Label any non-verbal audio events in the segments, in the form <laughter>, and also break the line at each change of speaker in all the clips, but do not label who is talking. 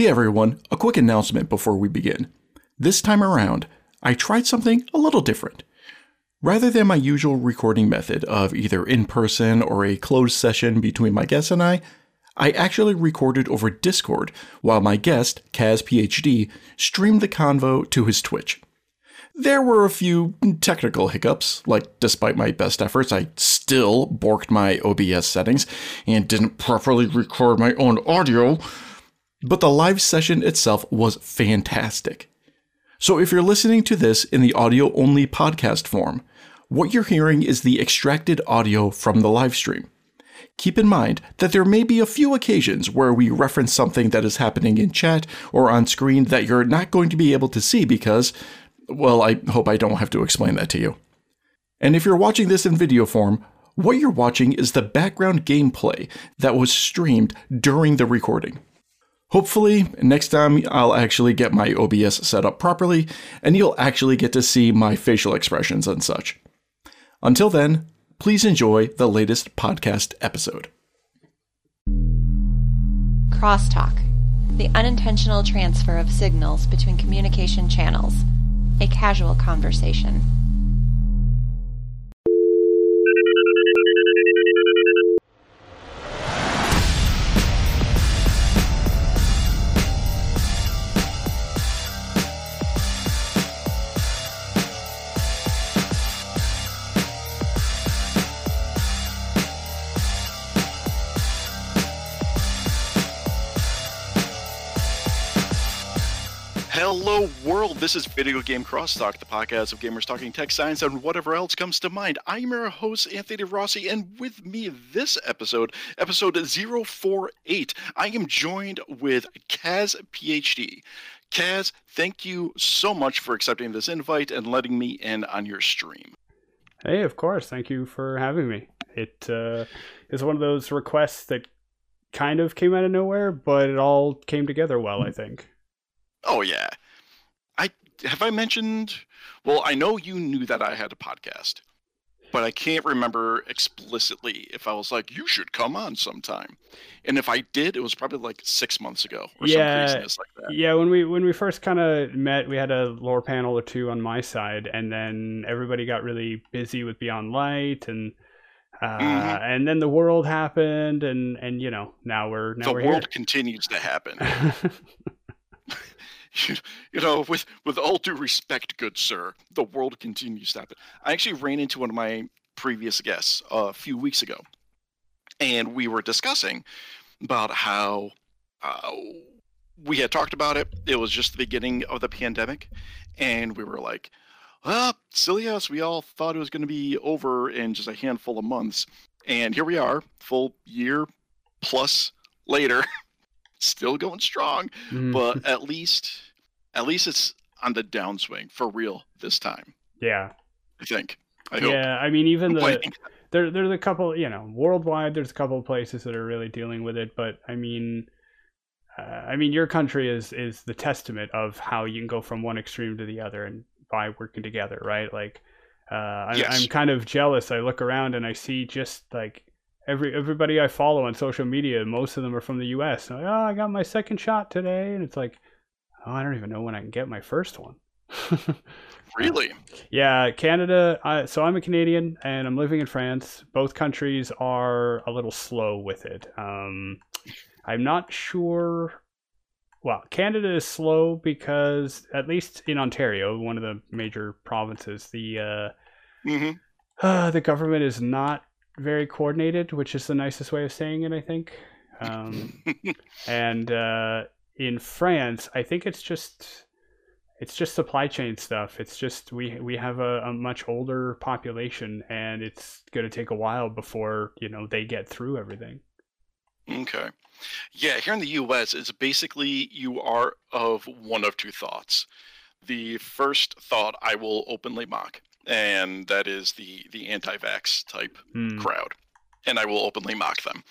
Hey everyone, a quick announcement before we begin. This time around, I tried something a little different. Rather than my usual recording method of either in person or a closed session between my guest and I, I actually recorded over Discord while my guest, Kaz PhD, streamed the convo to his Twitch. There were a few technical hiccups, like despite my best efforts, I still borked my OBS settings and didn't properly record my own audio, but the live session itself was fantastic. So if you're listening to this in the audio only podcast form, what you're hearing is the extracted audio from the live stream. Keep in mind that there may be a few occasions where we reference something that is happening in chat or on screen that you're not going to be able to see because, well, I hope I don't have to explain that to you. And if you're watching this in video form, what you're watching is the background gameplay that was streamed during the recording. Hopefully, next time I'll actually get my OBS set up properly and you'll actually get to see my facial expressions and such. Until then, please enjoy the latest podcast episode.
Crosstalk, the unintentional transfer of signals between communication channels, a casual conversation.
Hello, world. This is Video Game Crosstalk, the podcast of gamers talking tech science and whatever else comes to mind. I'm your host, Anthony Rossi, and with me this episode, episode 048, I am joined with Kaz PhD. Kaz, thank you so much for accepting this invite and letting me in on your stream.
Hey, of course. Thank you for having me. It uh, is one of those requests that kind of came out of nowhere, but it all came together well, I think.
Oh yeah. Have I mentioned well, I know you knew that I had a podcast, but I can't remember explicitly if I was like, you should come on sometime. And if I did, it was probably like six months ago or
Yeah,
some craziness like that.
Yeah, when we when we first kind of met, we had a lore panel or two on my side, and then everybody got really busy with Beyond Light, and uh,
Mhm.
and then the world happened, and and you know now we're now
the
we're
world continues to happen. <laughs> <laughs> you, know, with with all due respect, good sir, the world continues to happen. I actually ran into one of my previous guests a few weeks ago, and we were discussing about how uh, we had talked about it. It was just the beginning of the pandemic, and we were like, "Well, silly us. We all thought it was going to be over in just a handful of months, and here we are, full year plus later." <laughs> Still going strong
Mhm.
but at least at least it's on the downswing for real this time.
Yeah,
i think. I hope.
Yeah. I mean, even the
Like,
there there's a couple you know worldwide there's a couple of places that are really dealing with it but i mean uh, i mean your country is is the testament of how you can go from one extreme to the other and by working together right? Like uh, I'm,
Yes.
I'm kind of jealous. I look around and i see just like every everybody i follow on social media most of them are from the us like, oh i got my second shot today. And it's like oh i don't even know when i can get my first one <laughs>
really
yeah, Canada. I, so I'm a Canadian and I'm living in France. Both countries are a little slow with it. Um, I'm not sure. Well, Canada is slow because, at least in Ontario, one of the major provinces, the uh, uh, <sighs> the government is not very coordinated, which is the nicest way of saying it. I think. Um, <laughs> and uh, in France, I think it's just it's just supply chain stuff. It's just we we have a, a much older population, and it's going to take a while before you know they get through everything.
okay yeah here in the us it's basically you are of one of two thoughts the first thought i will openly mock and that is the the anti-vax type
Hmm.
crowd and i will openly mock them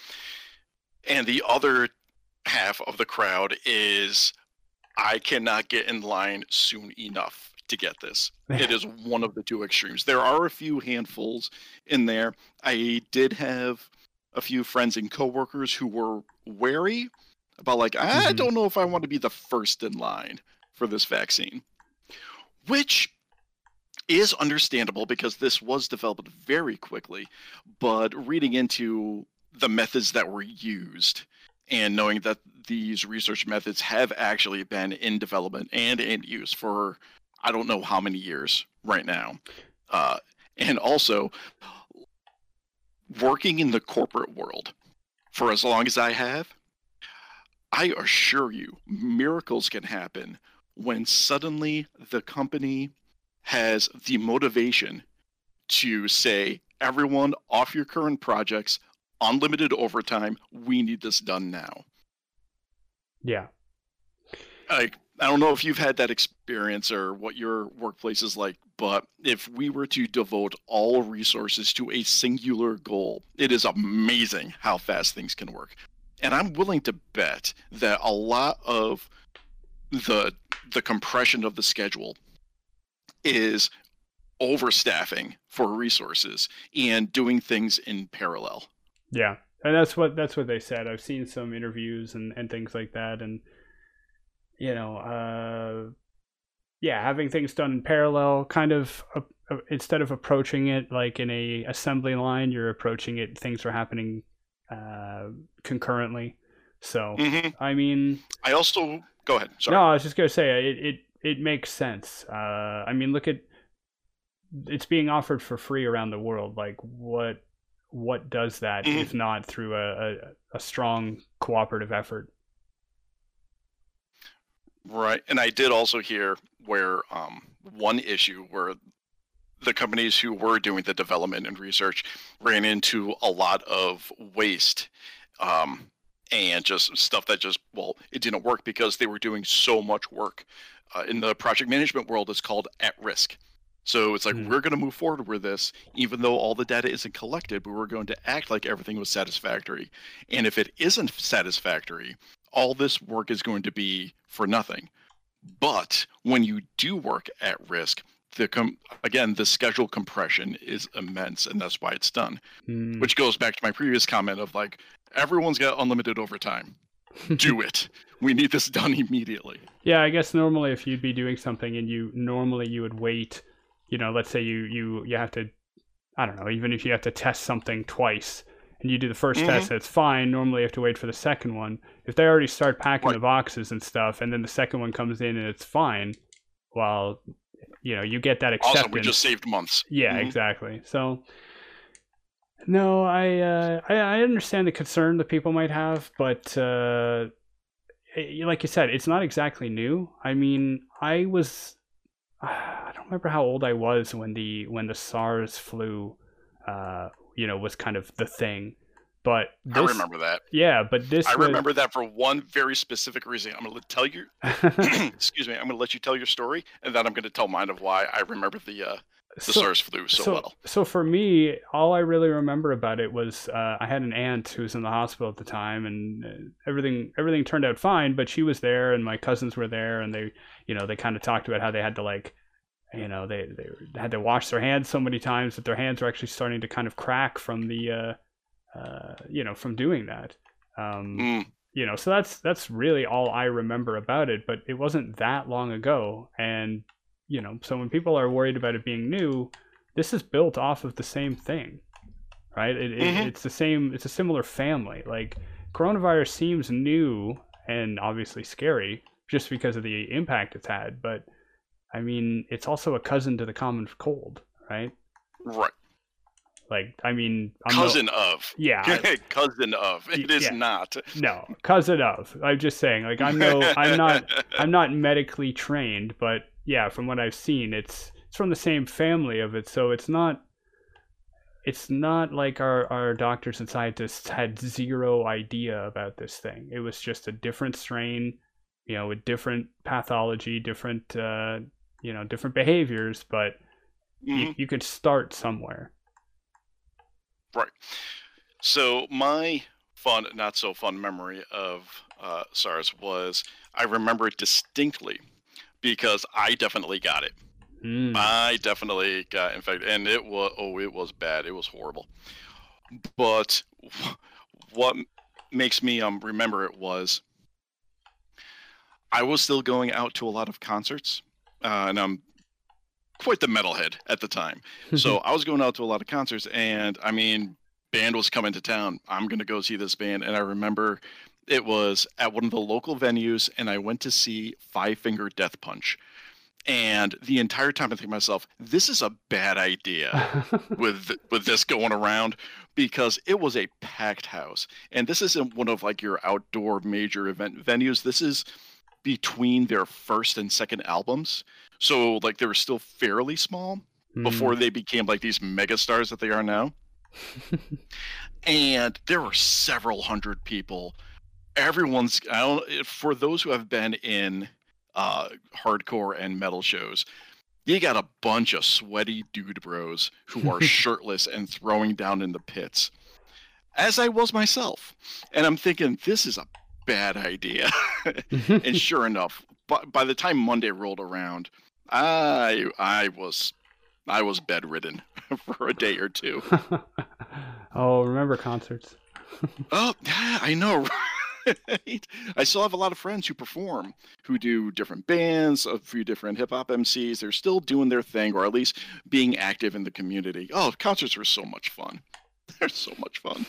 and the other half of the crowd is i cannot get in line soon enough to get this it is one of the two extremes there are a few handfuls in there i did have a few friends and coworkers who were wary about like I
Mhm.
don't know if I want to be the first in line for this vaccine, which is understandable because this was developed very quickly. But reading into the methods that were used and knowing that these research methods have actually been in development and in use for I don't know how many years right now, uh, and also working in the corporate world for as long as I have, I assure you, miracles can happen when suddenly the company has the motivation to say, everyone off your current projects, unlimited overtime, we need this done now.
Yeah.
Like, I don't know if you've had that experience or what your workplace is like, but if we were to devote all resources to a singular goal, it is amazing how fast things can work. And I'm willing to bet that a lot of the the compression of the schedule is overstaffing for resources and doing things in parallel.
Yeah, and that's what that's what they said. I've seen some interviews and and things like that, and you know, uh, yeah, having things done in parallel, kind of uh, uh, instead of approaching it like in a assembly line, you're approaching it. Things are happening uh, concurrently. So,
hmm
I mean,
I also go ahead. Sorry.
no, I was just gonna say it. It it makes sense. Uh, I mean, look at it's being offered for free around the world. Like, what what does that
Mhm.
if not through a, a a strong cooperative effort?
Right. And I did also hear where um, one issue where the companies who were doing the development and research ran into a lot of waste um, and just stuff that just, well, it didn't work because they were doing so much work. Uh, in the project management world, it's called at risk. So it's like,
Mhm.
we're going to move forward with this, even though all the data isn't collected, but we're going to act like everything was satisfactory. And if it isn't satisfactory, all this work is going to be for nothing. But when you do work at risk, the com- again the schedule compression is immense, and that's why it's done.
Hmm.
Which goes back to my previous comment of like everyone's got unlimited overtime. <laughs> Do it. We need this done immediately.
Yeah, I guess normally if you'd be doing something and you normally you would wait, you know, let's say you you you have to I don't know, even if you have to test something twice and you do the 1st
Mhm.
test, it's fine. Normally you have to wait for the second one. If they already start packing
Right.
the boxes and stuff and then the second one comes in and it's fine, well, you know, you get that acceptance.
Also, we just saved months.
Yeah,
Mhm.
exactly. So no, I, uh, I I understand the concern that people might have, but uh, eh, like you said, it's not exactly new. I mean, I was <sighs> I don't remember how old I was when the when the SARS flu, uh, you know, was kind of the thing. But this,
I remember that.
Yeah, but this
I
was-
remember that for one very specific reason. I'm going to tell you. <laughs> <clears throat> excuse me. I'm going to let you tell your story, and then I'm going to tell mine of why I remember the uh, the
So-
SARS flu so, well.
So for me, all I really remember about it was uh, I had an aunt who was in the hospital at the time, and uh, everything everything turned out fine. But she was there, and my cousins were there, and they, you know, they kind of talked about how they had to like, you know, they they had to wash their hands so many times that their hands were actually starting to kind of crack from the, uh, uh, you know, from doing that. Um,
Mm,
you know so that's that's really all i remember about it but it wasn't that long ago and you know so when people are worried about it being new this is built off of the same thing right it, it-
Mhm.
it's the same it's a similar family like coronavirus seems new and obviously scary just because of the impact it's had but i mean it's also a cousin to the common cold right
right.
like i mean I'm no-
Cousin of.
yeah <laughs>
Cousin of. It is
Yeah.
not.
no cousin of i'm just saying like i'm no <laughs> i'm not I'm not medically trained, but yeah, from what I've seen, it's it's from the same family of it, so it's not it's not like our our doctors and scientists had zero idea about this thing. It was just a different strain, you know, with different pathology, different uh, you know, different behaviors, but
Mhm.
you, you could start somewhere.
Right so my fun, not so fun memory of uh, SARS was I remember it distinctly because I definitely got it.
Mm.
I definitely got infected, and it was oh, it was bad. It was horrible. But what makes me um remember it was I was still going out to a lot of concerts, uh, and I'm quite the metalhead at the time. <laughs> so I was going out to a lot of concerts, and I mean, band was coming to town. I'm gonna go see this band, and I remember it was at one of the local venues, and I went to see Five Finger Death Punch. And the entire time I think to myself, this is a bad idea <laughs> with with this going around because it was a packed house. And this isn't one of like your outdoor major event venues. This is between their first and second albums. So like they were still fairly small before
Hmm.
they became like these megastars that they are now. and there were several hundred people. Everyone's I don't for those who have been in uh hardcore and metal shows, you got a bunch of sweaty dude bros who are <laughs> shirtless and throwing down in the pits. As I was myself. And I'm thinking this is a bad idea. <laughs> and <laughs> sure enough, by, by the time Monday rolled around, I I was I was bedridden <laughs> for a day or two.
oh, remember concerts?
Oh, yeah, I know. Right? I still have a lot of friends who perform, who do different bands, a few different hip hop MCs. They're still doing their thing, or at least being active in the community. Oh, concerts were so much fun. They're so much fun.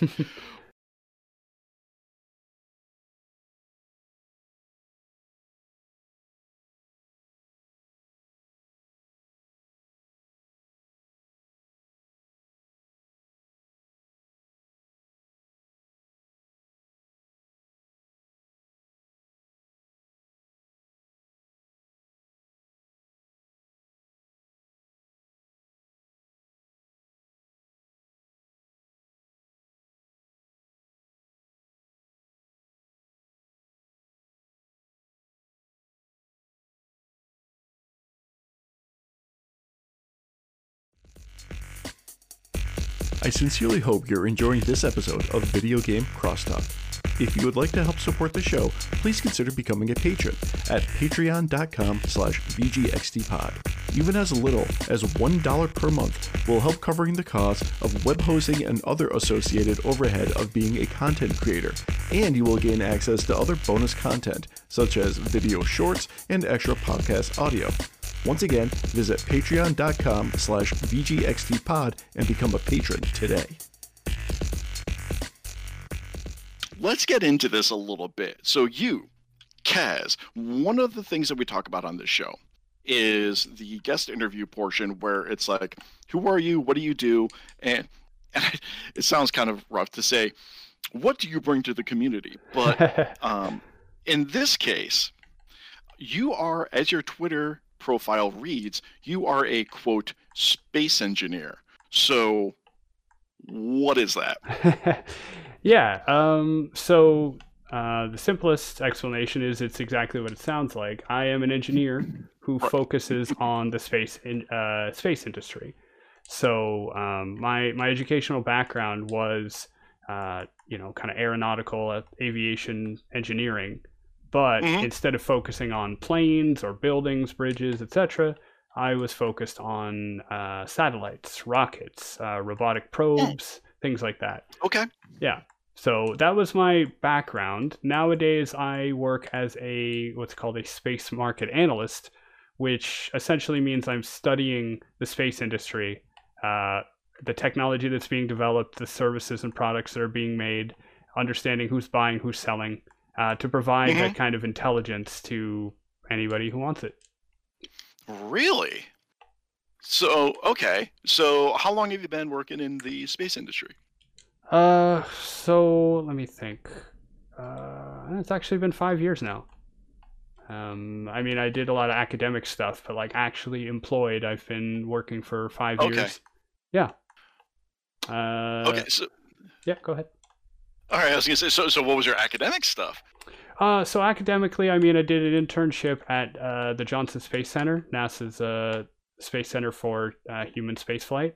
I sincerely hope you're enjoying this episode of Video Game Crosstalk. If you would like to help support the show, please consider becoming a patron at patreon.com slash vgxtpod. Even as little as $1 per month will help covering the cost of web hosting and other associated overhead of being a content creator, and you will gain access to other bonus content, such as video shorts and extra podcast audio. Once again, visit patreon.com slash vgxtpod and become a patron today.
Let's get into this a little bit. So, you, Kaz, one of the things that we talk about on this show is the guest interview portion where it's like, who are you? What do you do? And, and it sounds kind of rough to say, what do you bring to the community? But <laughs> um, in this case, you are, as your Twitter profile reads, you are a quote space engineer. So, what is that? <laughs>
yeah. Um, so uh, the simplest explanation is it's exactly what it sounds like. I am an engineer who focuses on the space in uh, space industry. So um, my my educational background was uh, you know kind of aeronautical uh, aviation engineering, but
Mhm.
instead of focusing on planes or buildings, bridges, etc. I was focused on uh, satellites, rockets, uh, robotic probes, things like that.
Okay.
Yeah. So that was my background. Nowadays, I work as a what's called a space market analyst, which essentially means I'm studying the space industry, uh, the technology that's being developed, the services and products that are being made, understanding who's buying, who's selling, uh, to provide that kind of intelligence to anybody who wants it.
Really? So, okay. So, how long have you been working in the space industry?
Uh, so let me think. Uh, it's actually been five years now. Um, I mean, I did a lot of academic stuff, but like actually employed, I've been working for five
Okay.
years. Yeah. Uh,
Okay. So,
Yeah, go ahead.
All right. I was gonna say. So, so what was your academic stuff?
Uh, so academically, I mean, I did an internship at uh, the Johnson Space Center, NASA's uh, space center for uh, human spaceflight.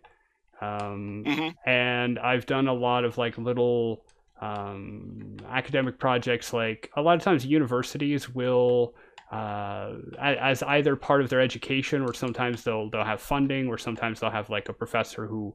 Um,
hmm
and I've done a lot of like little um, academic projects. Like a lot of times, universities will, uh, as either part of their education, or sometimes they'll they'll have funding, or sometimes they'll have like a professor who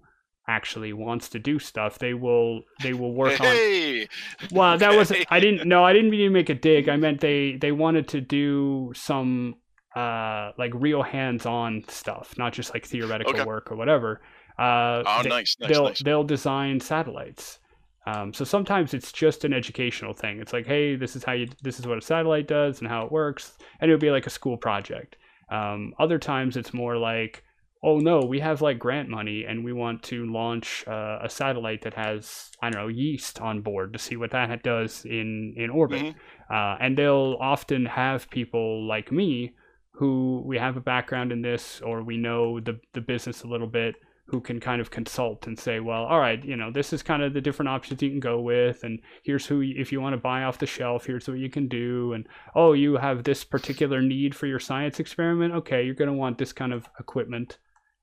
actually wants to do stuff, they will they will work on.
Hey,
Well, that was I didn't no, I didn't mean to make a dig. I meant they they wanted to do some uh like real hands-on stuff, not just like theoretical
Okay.
work or whatever. Uh,
oh,
they,
nice, nice,
they'll
nice.
they'll design satellites. Um, so sometimes it's just an educational thing. It's like, hey, this is how you this is what a satellite does and how it works, and it would be like a school project. Um, other times it's more like, oh no, we have like grant money and we want to launch uh, a satellite that has I don't know yeast on board to see what that does in in orbit.
Mhm.
Uh, and they'll often have people like me who we have a background in this or we know the the business a little bit who can kind of consult and say, well, all right, you know, this is kind of the different options you can go with, and here's who, if you want to buy off the shelf, here's what you can do, and oh, you have this particular need for your science experiment, okay, you're going to want this kind of equipment.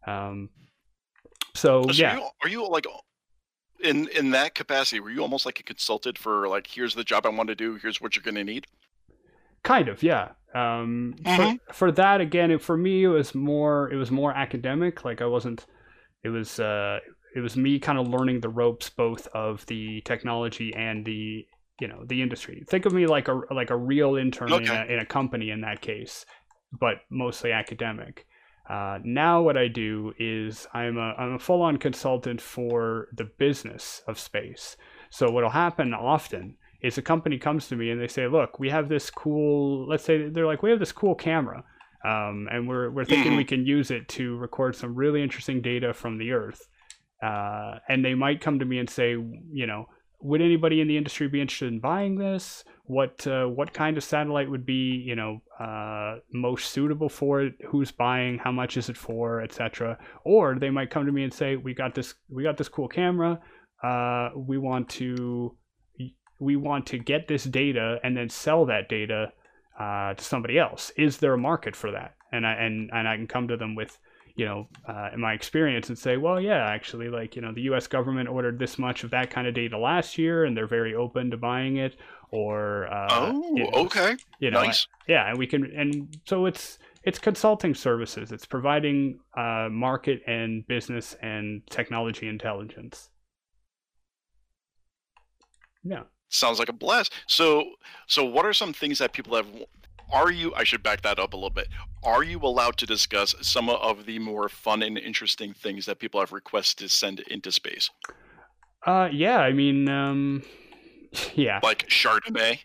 Um, so
So
yeah,
you, are you like in in that capacity? Were you almost like a consultant for like, here's the job I want to do, here's what you're going to need?
kind of yeah. Um, for, for that again, it, for me, it was more it was more academic. Like I wasn't. It was uh, it was me kind of learning the ropes both of the technology and the you know the industry. Think of me like a like a real intern in, a, in a company in that case, but mostly academic. Uh, now what I do is I'm a I'm a full on consultant for the business of space. So what'll happen often is a company comes to me and they say, "Look, we have this cool. Let's say they're like, we have this cool camera, um, and we're we're thinking we can use it to record some really interesting data from the Earth." Uh, and they might come to me and say, you know, would anybody in the industry be interested in buying this? What uh, what kind of satellite would be, you know, uh, most suitable for it? Who's buying? How much is it for, etc. Or they might come to me and say, we got this we got this cool camera. Uh, we want to we want to get this data and then sell that data uh, to somebody else. Is there a market for that? And I and and I can come to them with you know uh, in my experience and say, well, yeah, actually, like you know, the U.S. government ordered this much of that kind of data last year, and they're very open to buying it. Or uh,
oh,
you know,
okay,
you know,
nice.
yeah, and we can and so it's it's consulting services. It's providing uh, market and business and technology intelligence. Yeah.
Sounds like a blast. So, so what are some things that people have? Are you? I should back that up a little bit. Are you allowed to discuss some of the more fun and interesting things that people have requested to send into space,
Uh, yeah, I mean, um, <laughs> yeah,
like Chardonnay?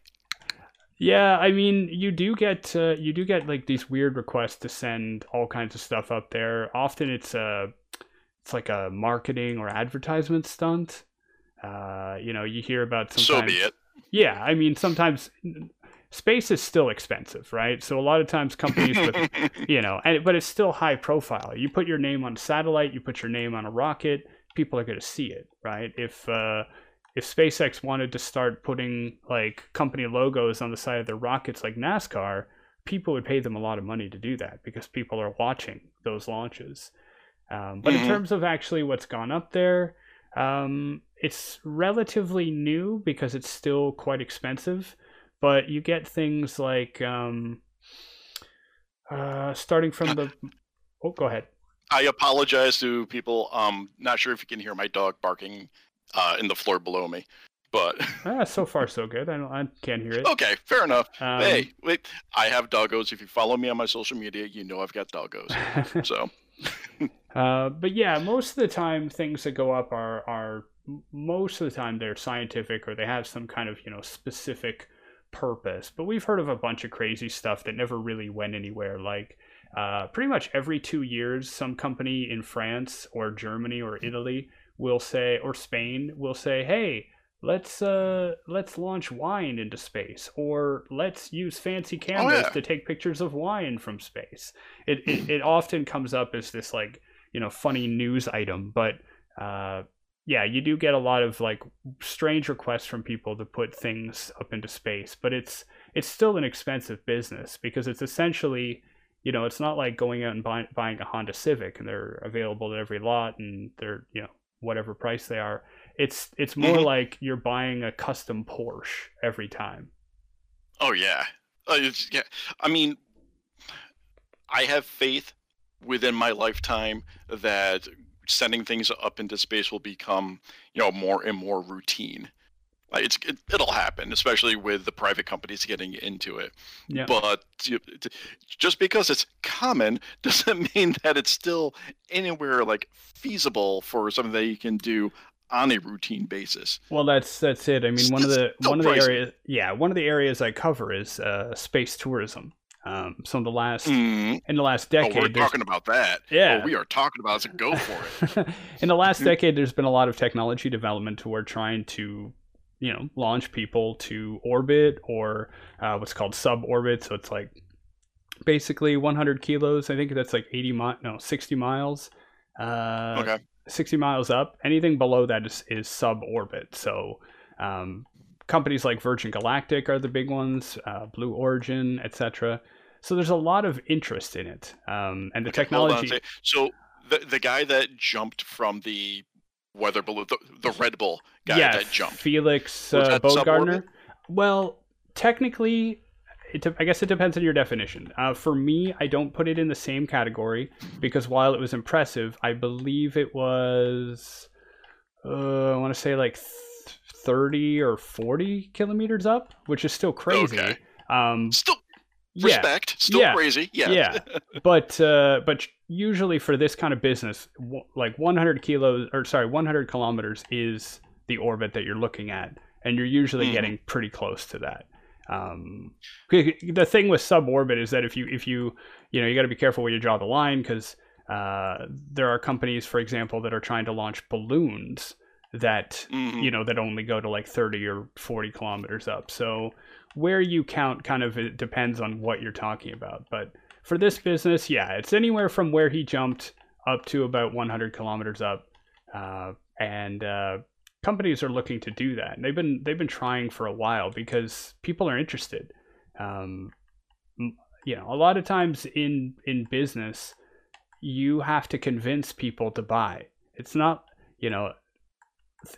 yeah. I mean, you do get uh, you do get like these weird requests to send all kinds of stuff up there. Often it's a it's like a marketing or advertisement stunt. Uh, you know, you hear about
So
sometimes.
be it.
Yeah, I mean, sometimes space is still expensive, right? So a lot of times companies with <laughs> you know, and but it's still high profile. You put your name on a satellite, you put your name on a rocket, people are going to see it, right? If uh, if SpaceX wanted to start putting like company logos on the side of their rockets like NASCAR, people would pay them a lot of money to do that because people are watching those launches. Um, but in
Mhm.
terms of actually what's gone up there, um, it's relatively new because it's still quite expensive. But you get things like um, uh, starting from the. Oh, go ahead.
I apologize to people. Um, not sure if you can hear my dog barking uh, in the floor below me, but <laughs>
Ah, so far so good. I don't. I can't hear it.
okay, fair enough.
Um,
hey, wait, I have doggos. If you follow me on my social media, you know I've got doggos. <laughs> So, <laughs>
uh, but yeah, most of the time things that go up are are most of the time they're scientific or they have some kind of you know specific purpose. But we've heard of a bunch of crazy stuff that never really went anywhere. Like uh, pretty much every two years, some company in France or Germany or Italy will say, or Spain will say, hey. Let's uh let's launch wine into space, or let's use fancy cameras
yeah.
to take pictures of wine from space. It, it it often comes up as this like you know funny news item, but uh yeah, you do get a lot of like strange requests from people to put things up into space, but it's it's still an expensive business because it's essentially you know it's not like going out and buy, buying a Honda Civic and they're available at every lot and they're you know whatever price they are. It's it's more
Mhm.
like you're buying a custom Porsche every time.
oh yeah, uh, yeah. I mean, I have faith within my lifetime that sending things up into space will become you know more and more routine. It's it, it'll happen, especially with the private companies getting into it.
Yeah.
But you, just because it's common <laughs> doesn't mean that it's still anywhere like feasible for something that you can do on a routine basis.
Well, that's that's it. I mean, one of the one of the areas, yeah, one of the areas I cover is uh, space tourism. Um, so in the last
Mm.
in the last
Oh,
decade,
we're talking about that.
Yeah.
Oh, we are talking about it. So go for it. <laughs>
in the last decade, there's been a lot of technology development toward trying to, you know, launch people to orbit or uh, what's called suborbit. So it's like basically 100 kilos. I think that's like 80 mi- no 60 miles. Uh,
Okay.
60 miles up. Anything below that is, is suborbit. So um, companies like Virgin Galactic are the big ones, uh, Blue Origin, etc. So there's a lot of interest in it, um, and the
Okay,
technology.
So the the guy that jumped from the weather balloon, the, the Red Bull guy
yeah,
that jumped.
Felix uh,
that
Baumgartner. Well, technically, it I guess it depends on your definition. Uh, for me, I don't put it in the same category because while it was impressive, I believe it was, uh, I want to say like 30 or 40 kilometers up, which is still crazy.
Okay.
Um,
Still
yeah,
respect. Still
Yeah.
crazy. Yeah.
yeah <laughs> but uh, but usually for this kind of business w- like 100 kilos or sorry 100 kilometers is the orbit that you're looking at and you're usually
Mhm.
getting pretty close to that um, the thing with suborbit is that if you if you you know you got to be careful where you draw the line because uh, there are companies for example that are trying to launch balloons that
Mhm.
you know that only go to like 30 or 40 kilometers up so where you count kind of it depends on what you're talking about but for this business yeah it's anywhere from where he jumped up to about 100 kilometers up uh, and uh, companies are looking to do that and they've been they've been trying for a while because people are interested. Um, you know a lot of times in in business you have to convince people to buy. It's not you know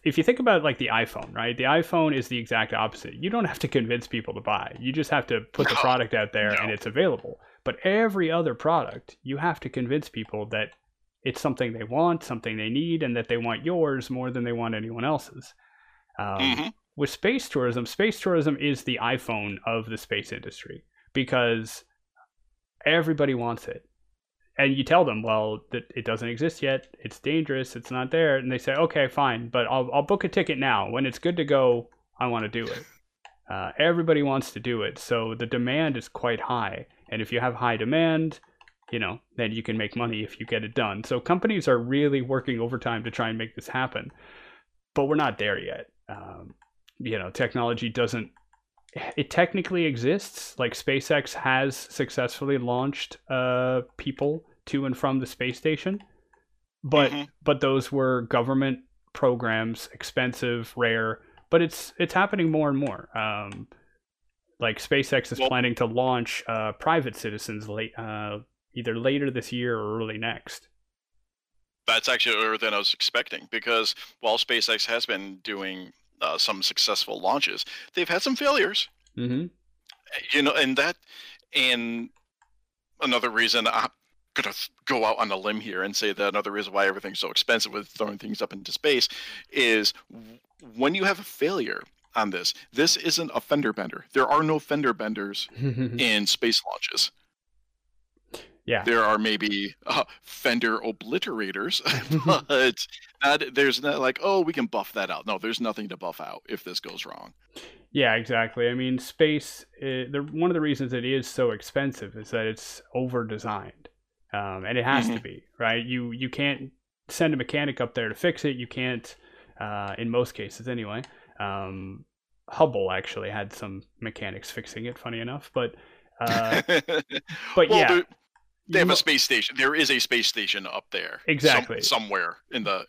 if you think about like the iPhone, right? The iPhone is the exact opposite. You don't have to convince people to buy. You just have to put the product out there and it's available. But every other product, you have to convince people that it's something they want, something they need, and that they want yours more than they want anyone else's. Um,
Mhm.
With space tourism, space tourism is the iPhone of the space industry because everybody wants it and you tell them, well, that it doesn't exist yet. It's dangerous. It's not there. And they say, okay, fine, but I'll I'll book a ticket now. When it's good to go, I want to do it. Uh, everybody wants to do it, so the demand is quite high. And if you have high demand, you know, then you can make money if you get it done. So companies are really working overtime to try and make this happen, but we're not there yet. Um, you know, technology doesn't. It technically exists. Like SpaceX has successfully launched uh, people to and from the space station, but
Mhm.
but those were government programs, expensive, rare. But it's it's happening more and more. Um, like SpaceX is
Well-
planning to launch uh, private citizens late, uh, either later this year or early next.
That's actually earlier than I was expecting because while SpaceX has been doing uh, some successful launches, they've had some failures.
hmm
You know, and that, and another reason I'm gonna go out on a limb here and say that another reason why everything's so expensive with throwing things up into space is when you have a failure on this, this isn't a fender bender. There are no fender benders <laughs> in space launches.
Yeah,
There are maybe uh, fender obliterators, <laughs> <laughs> but there's not like, oh, we can buff that out. No, there's nothing to buff out if this goes wrong.
Yeah, exactly. I mean, space. Uh, the one of the reasons it is so expensive is that it's over designed, um, and it has to be right. You you can't send a mechanic up there to fix it. You can't, uh, in most cases anyway. Um, Hubble actually had some mechanics fixing it. Funny enough, but uh, <laughs> but
well,
yeah,
they have a space station. There is a space station up there, some-
Exactly.
somewhere in the.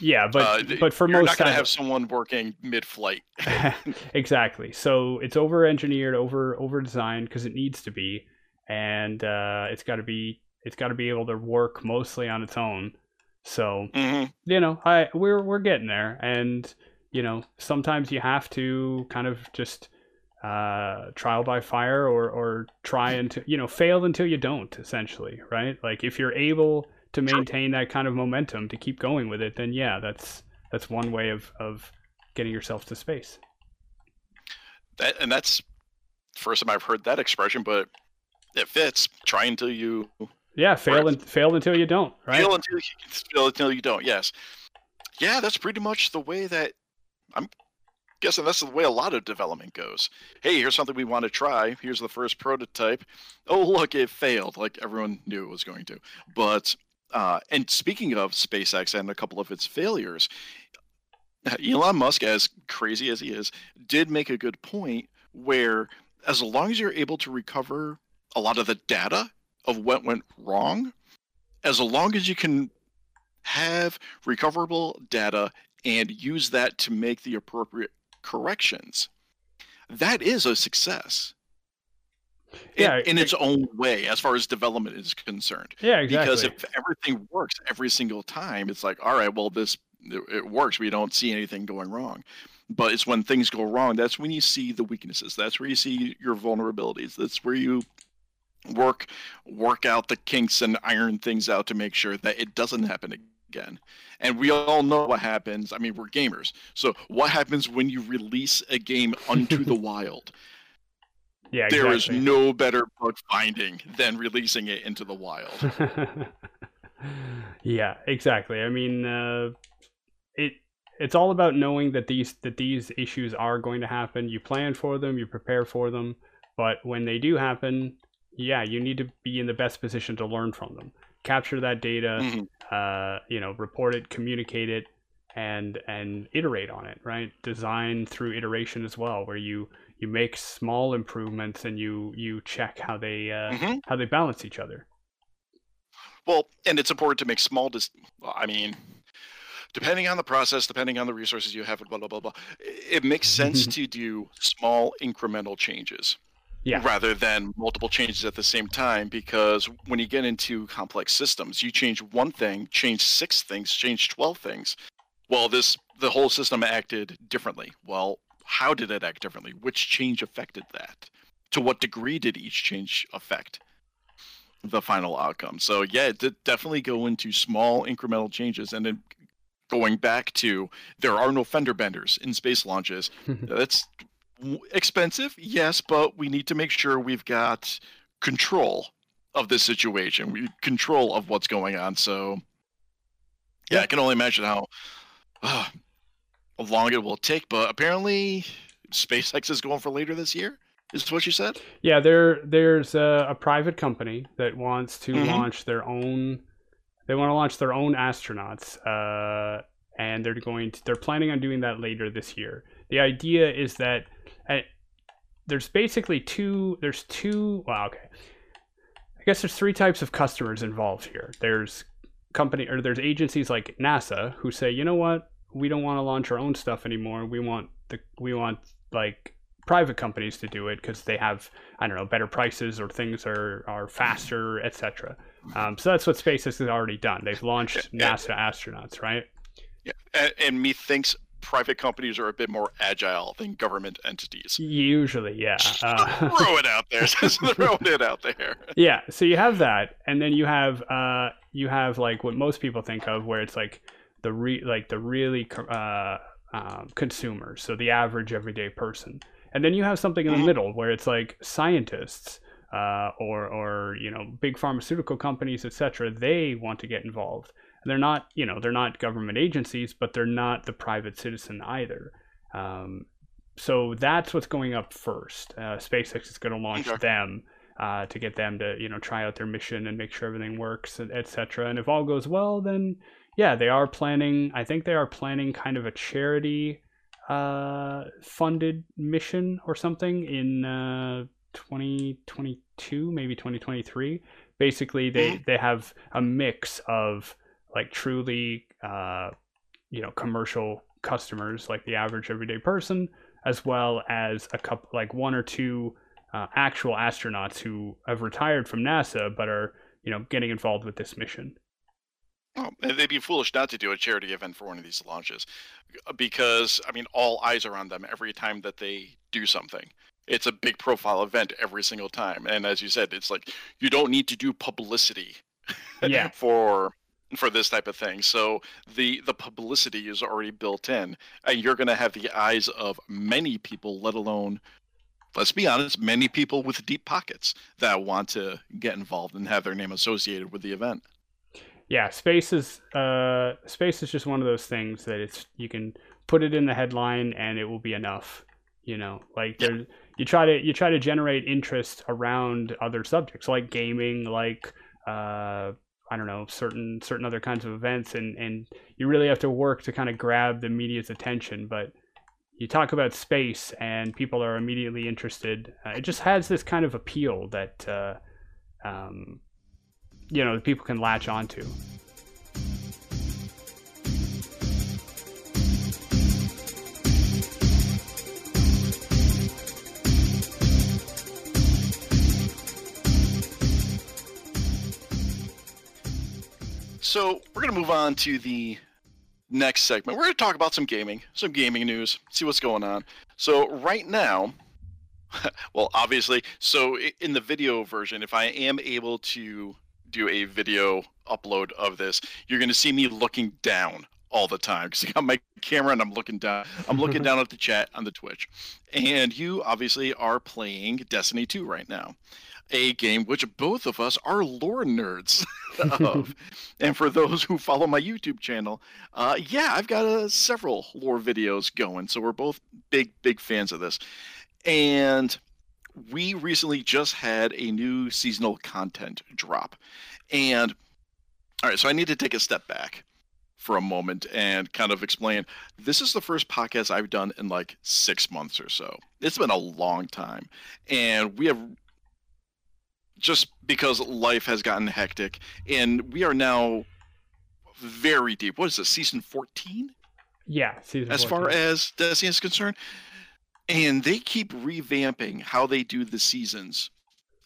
yeah, but
uh,
but for
you're
most
not going to have someone working mid-flight. <laughs> <laughs>
exactly. So it's over engineered, over over designed because it needs to be, and uh, it's got to be it's got to be able to work mostly on its own. So
hmm
you know, I we're we're getting there, and you know, sometimes you have to kind of just uh, trial by fire or or try until you know fail until you don't. Essentially, right? Like if you're able to maintain that kind of momentum to keep going with it, then yeah, that's that's one way of of getting yourself to space.
That and that's first time I've heard that expression, but it fits. Try until you
yeah fail and fail until you don't right
fail until you fail until you don't. Yes, yeah, that's pretty much the way that I'm guessing that's the way a lot of development goes. Hey, here's something we want to try. Here's the first prototype. Oh, look, it failed. Like everyone knew it was going to. But uh, and speaking of SpaceX and a couple of its failures, Elon Musk, as crazy as he is, did make a good point where as long as you're able to recover a lot of the data of what went wrong, as long as you can have recoverable data and use that to make the appropriate corrections, that is a success.
Yeah,
in, in its own way, as far as development is concerned.
Yeah, exactly.
Because if everything works every single time, it's like, all right, well, this it works. We don't see anything going wrong. But it's when things go wrong that's when you see the weaknesses. That's where you see your vulnerabilities. That's where you work work out the kinks and iron things out to make sure that it doesn't happen again. And we all know what happens. I mean, we're gamers. So what happens when you release a game unto the <laughs> wild?
Yeah, exactly.
There is no better bug finding than releasing it into the wild. <laughs>
yeah, exactly. I mean, uh, it it's all about knowing that these that these issues are going to happen. You plan for them, you prepare for them, but when they do happen, yeah, you need to be in the best position to learn from them. Capture that data, mm-hmm. uh, you know, report it, communicate it, and and iterate on it. Right, design through iteration as well, where you you make small improvements and you you check how they uh, mm-hmm. how they balance each other.
Well, and it's important to make small. Dis- I mean, depending on the process, depending on the resources you have, blah blah blah blah. It makes sense <laughs> to do small incremental changes.
Yeah.
Rather than multiple changes at the same time, because when you get into complex systems, you change one thing, change six things, change twelve things. Well, this the whole system acted differently. Well, how did it act differently? Which change affected that? To what degree did each change affect the final outcome? So yeah, it did definitely go into small incremental changes, and then going back to there are no fender benders in space launches. <laughs> That's expensive, yes, but we need to make sure we've got control of this situation, we control of what's going on. So, yeah, I can only imagine how uh, long it will take. But apparently, SpaceX is going for later this year. Is what you said?
Yeah, there there's a, a private company that wants to mm-hmm. launch their own they want to launch their own astronauts, uh, and they're going to they're planning on doing that later this year. The idea is that there's basically two there's two well okay. I guess there's three types of customers involved here. There's company or there's agencies like nasa who say you know what? We don't want to launch our own stuff anymore. We want the we want like private companies to do it because they have i don't know better prices or things are are faster etc um, so that's what SpaceX has already done. They've launched NASA astronauts, right?
Yeah, and, and methinks private companies are a bit more agile than government entities.
Usually, yeah.
Uh, throw <laughs> it out there. <laughs> Just throw it out there.
Yeah. So you have that, and then you have uh, you have like what most people think of, where it's like the re like the really uh, um, consumers, so the average everyday person, and then you have something in the mm-hmm. middle where it's like scientists uh, or or you know big pharmaceutical companies, etc. They want to get involved. They're not you know they're not government agencies, but they're not the private citizen either. Um, so that's what's going up first. Uh, SpaceX is going to launch okay. them. Uh, to get them to you know try out their mission and make sure everything works etc and if all goes well then yeah they are planning i think they are planning kind of a charity uh, funded mission or something in uh, 2022, maybe 2023. Basically, they mm-hmm. they have a mix of like truly, uh, you know, commercial customers, like the average everyday person, as well as a couple, like one or two uh, actual astronauts who have retired from NASA but are, you know, getting involved with this mission.
Well, they'd be foolish not to do a charity event for one of these launches, because I mean, all eyes are on them every time that they do something it's a big profile event every single time. And as you said, it's like you don't need to do publicity
yeah. <laughs>
for for this type of thing. So the the publicity is already built in, and you're going to have the eyes of many people, let alone, let's be honest, many people with deep pockets that want to get involved and have their name associated with the event.
Yeah, space is uh, space is just one of those things that it's you can put it in the headline and it will be enough. You know, like there, you try to you try to generate interest around other subjects like gaming, like uh, I don't know, certain certain other kinds of events, and and you really have to work to kind of grab the media's attention. But you talk about space, and people are immediately interested. Uh, it just has this kind of appeal that uh, um, you know people can latch onto.
So we're going to move on to the next segment. We're going to talk about some gaming, some gaming news, see what's going on. So right now, <laughs> well, obviously, so in the video version, if I am able to do a video upload of this, you're going to see me looking down all the time because I got my camera and I'm looking down. I'm looking <laughs> down at the chat on the Twitch, and you obviously are playing Destiny 2 right now a game which both of us are lore nerds <laughs> <laughs> of. and for those who follow my YouTube channel, uh, yeah, I've got uh, several lore videos going. So we're both big, big fans of this. And we recently just had a new seasonal content drop. And all right, so I need to take a step back for a moment and kind of explain this is the first podcast I've done in like six months or so. It's been a long time. And we have just because life has gotten hectic, and we are now very deep. What is this, season 14?
Yeah, season
As
14.
far as Destiny is concerned. And they keep revamping how they do the seasons.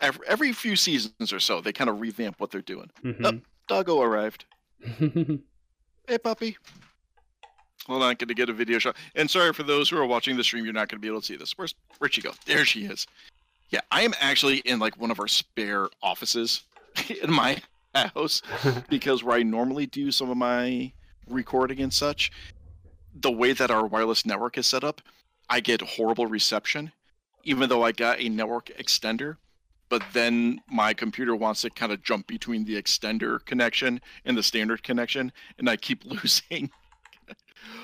Every, every few seasons or so, they kind of revamp what they're doing.
Mhm.
Oh, Doggo arrived. <laughs> Hey, puppy. Hold on, going to get a video shot. And sorry for those who are watching the stream, you're not going to be able to see this. Where's where'd she go? There she is. Yeah, I am actually in like one of our spare offices <laughs> in my house <laughs> because where I normally do some of my recording and such, the way that our wireless network is set up, I get horrible reception, even though I got a network extender. But then my computer wants to kind of jump between the extender connection and the standard connection, and I keep <laughs> losing.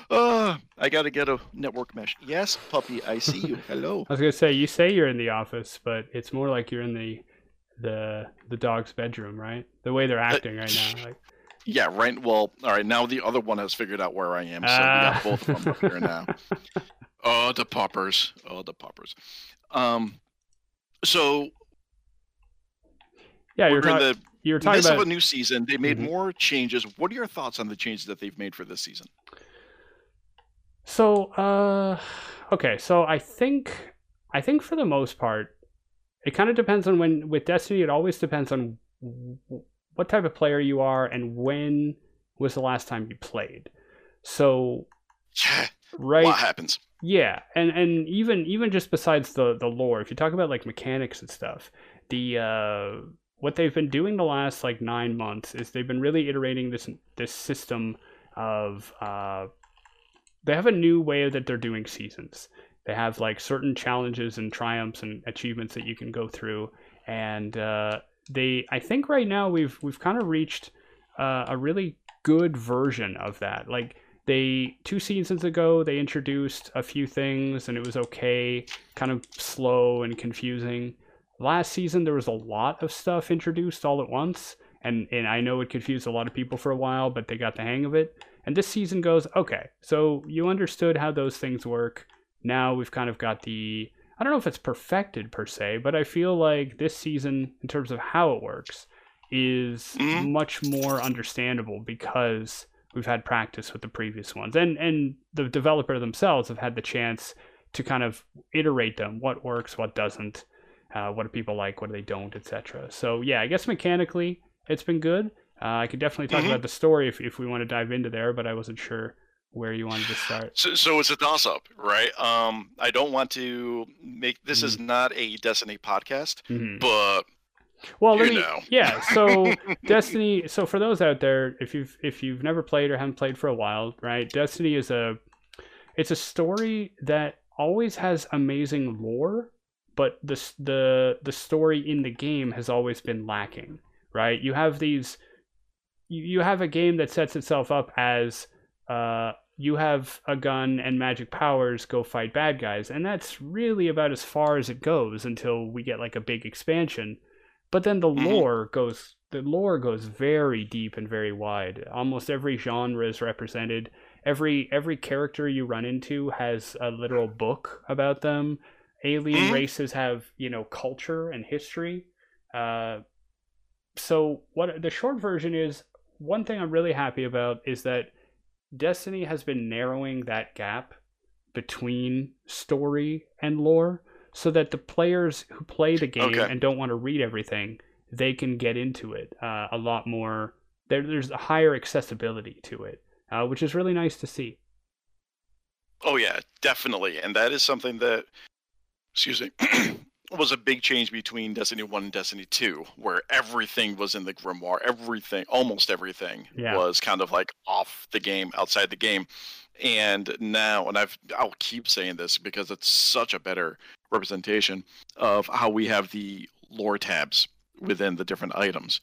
Uh, I got to get a network mesh. Yes, puppy, I see you. <laughs> Hello.
I was gonna say you say you're in the office, but it's more like you're in the the the dog's bedroom, right? The way they're acting right now. Like,
Yeah, right. Well, all right. Now the other one has figured out where I am, so we
Ah.
got both of them up here now. Oh, the poppers. Oh, the poppers. Um, so
yeah, you're
in
talking.
the
You were talking about
a new season. They made
Mhm.
more changes. What are your thoughts on the changes that they've made for this season?
So, uh, okay. So I think, I think for the most part, it kind of depends on when with Destiny. It always depends on what type of player you are and when was the last time you played. So,
Yeah,
right,
lot happens.
yeah, and and even even just besides the the lore, if you talk about like mechanics and stuff, the uh, what they've been doing the last like nine months is they've been really iterating this this system of uh, they have a new way that they're doing seasons. They have like certain challenges and triumphs and achievements that you can go through, and uh, they I think right now we've we've kind of reached uh, a really good version of that. Like they two seasons ago they introduced a few things and it was okay, kind of slow and confusing. Last season there was a lot of stuff introduced all at once, and and I know it confused a lot of people for a while, but they got the hang of it. And this season goes, okay, so you understood how those things work. Now we've kind of got the I don't know if it's perfected per se, but I feel like this season, in terms of how it works, is
Mhm.
much more understandable because we've had practice with the previous ones, and and the developer themselves have had the chance to kind of iterate them, what works, what doesn't, uh, what do people like, what do they don't, etc. So yeah, I guess mechanically it's been good. Uh, I could definitely talk
Mhm.
about the story if if we want to dive into there, but I wasn't sure where you wanted to start.
So, so it's a toss up, right? Um, I don't want to make this is not a Destiny podcast,
Mhm.
but
Well, let me,
know.
yeah. So <laughs> Destiny. So for those out there, if you've if you've never played or haven't played for a while, right? Destiny is a it's a story that always has amazing lore, but the the the story in the game has always been lacking, right? You have these you, have a game that sets itself up as uh you have a gun and magic powers go fight bad guys. And that's really about as far as it goes until we get like a big expansion. But then the
Mhm.
lore goes the lore goes very deep and very wide. Almost every genre is represented. Every every character you run into has a literal book about them. Alien
Mhm.
races have you know culture and history. Uh, so what the short version is one thing i'm really happy about is that destiny has been narrowing that gap between story and lore so that the players who play the game
Okay.
and don't want to read everything they can get into it uh, a lot more there, there's a higher accessibility to it uh, which is really nice to see
Oh yeah, definitely, and that is something that, excuse me, <clears throat> was a big change between Destiny One and Destiny Two, where everything was in the grimoire. Everything, almost everything,
Yeah.
was kind of like off the game, outside the game. And now, and I've I'll keep saying this because it's such a better representation of how we have the lore tabs within the different items.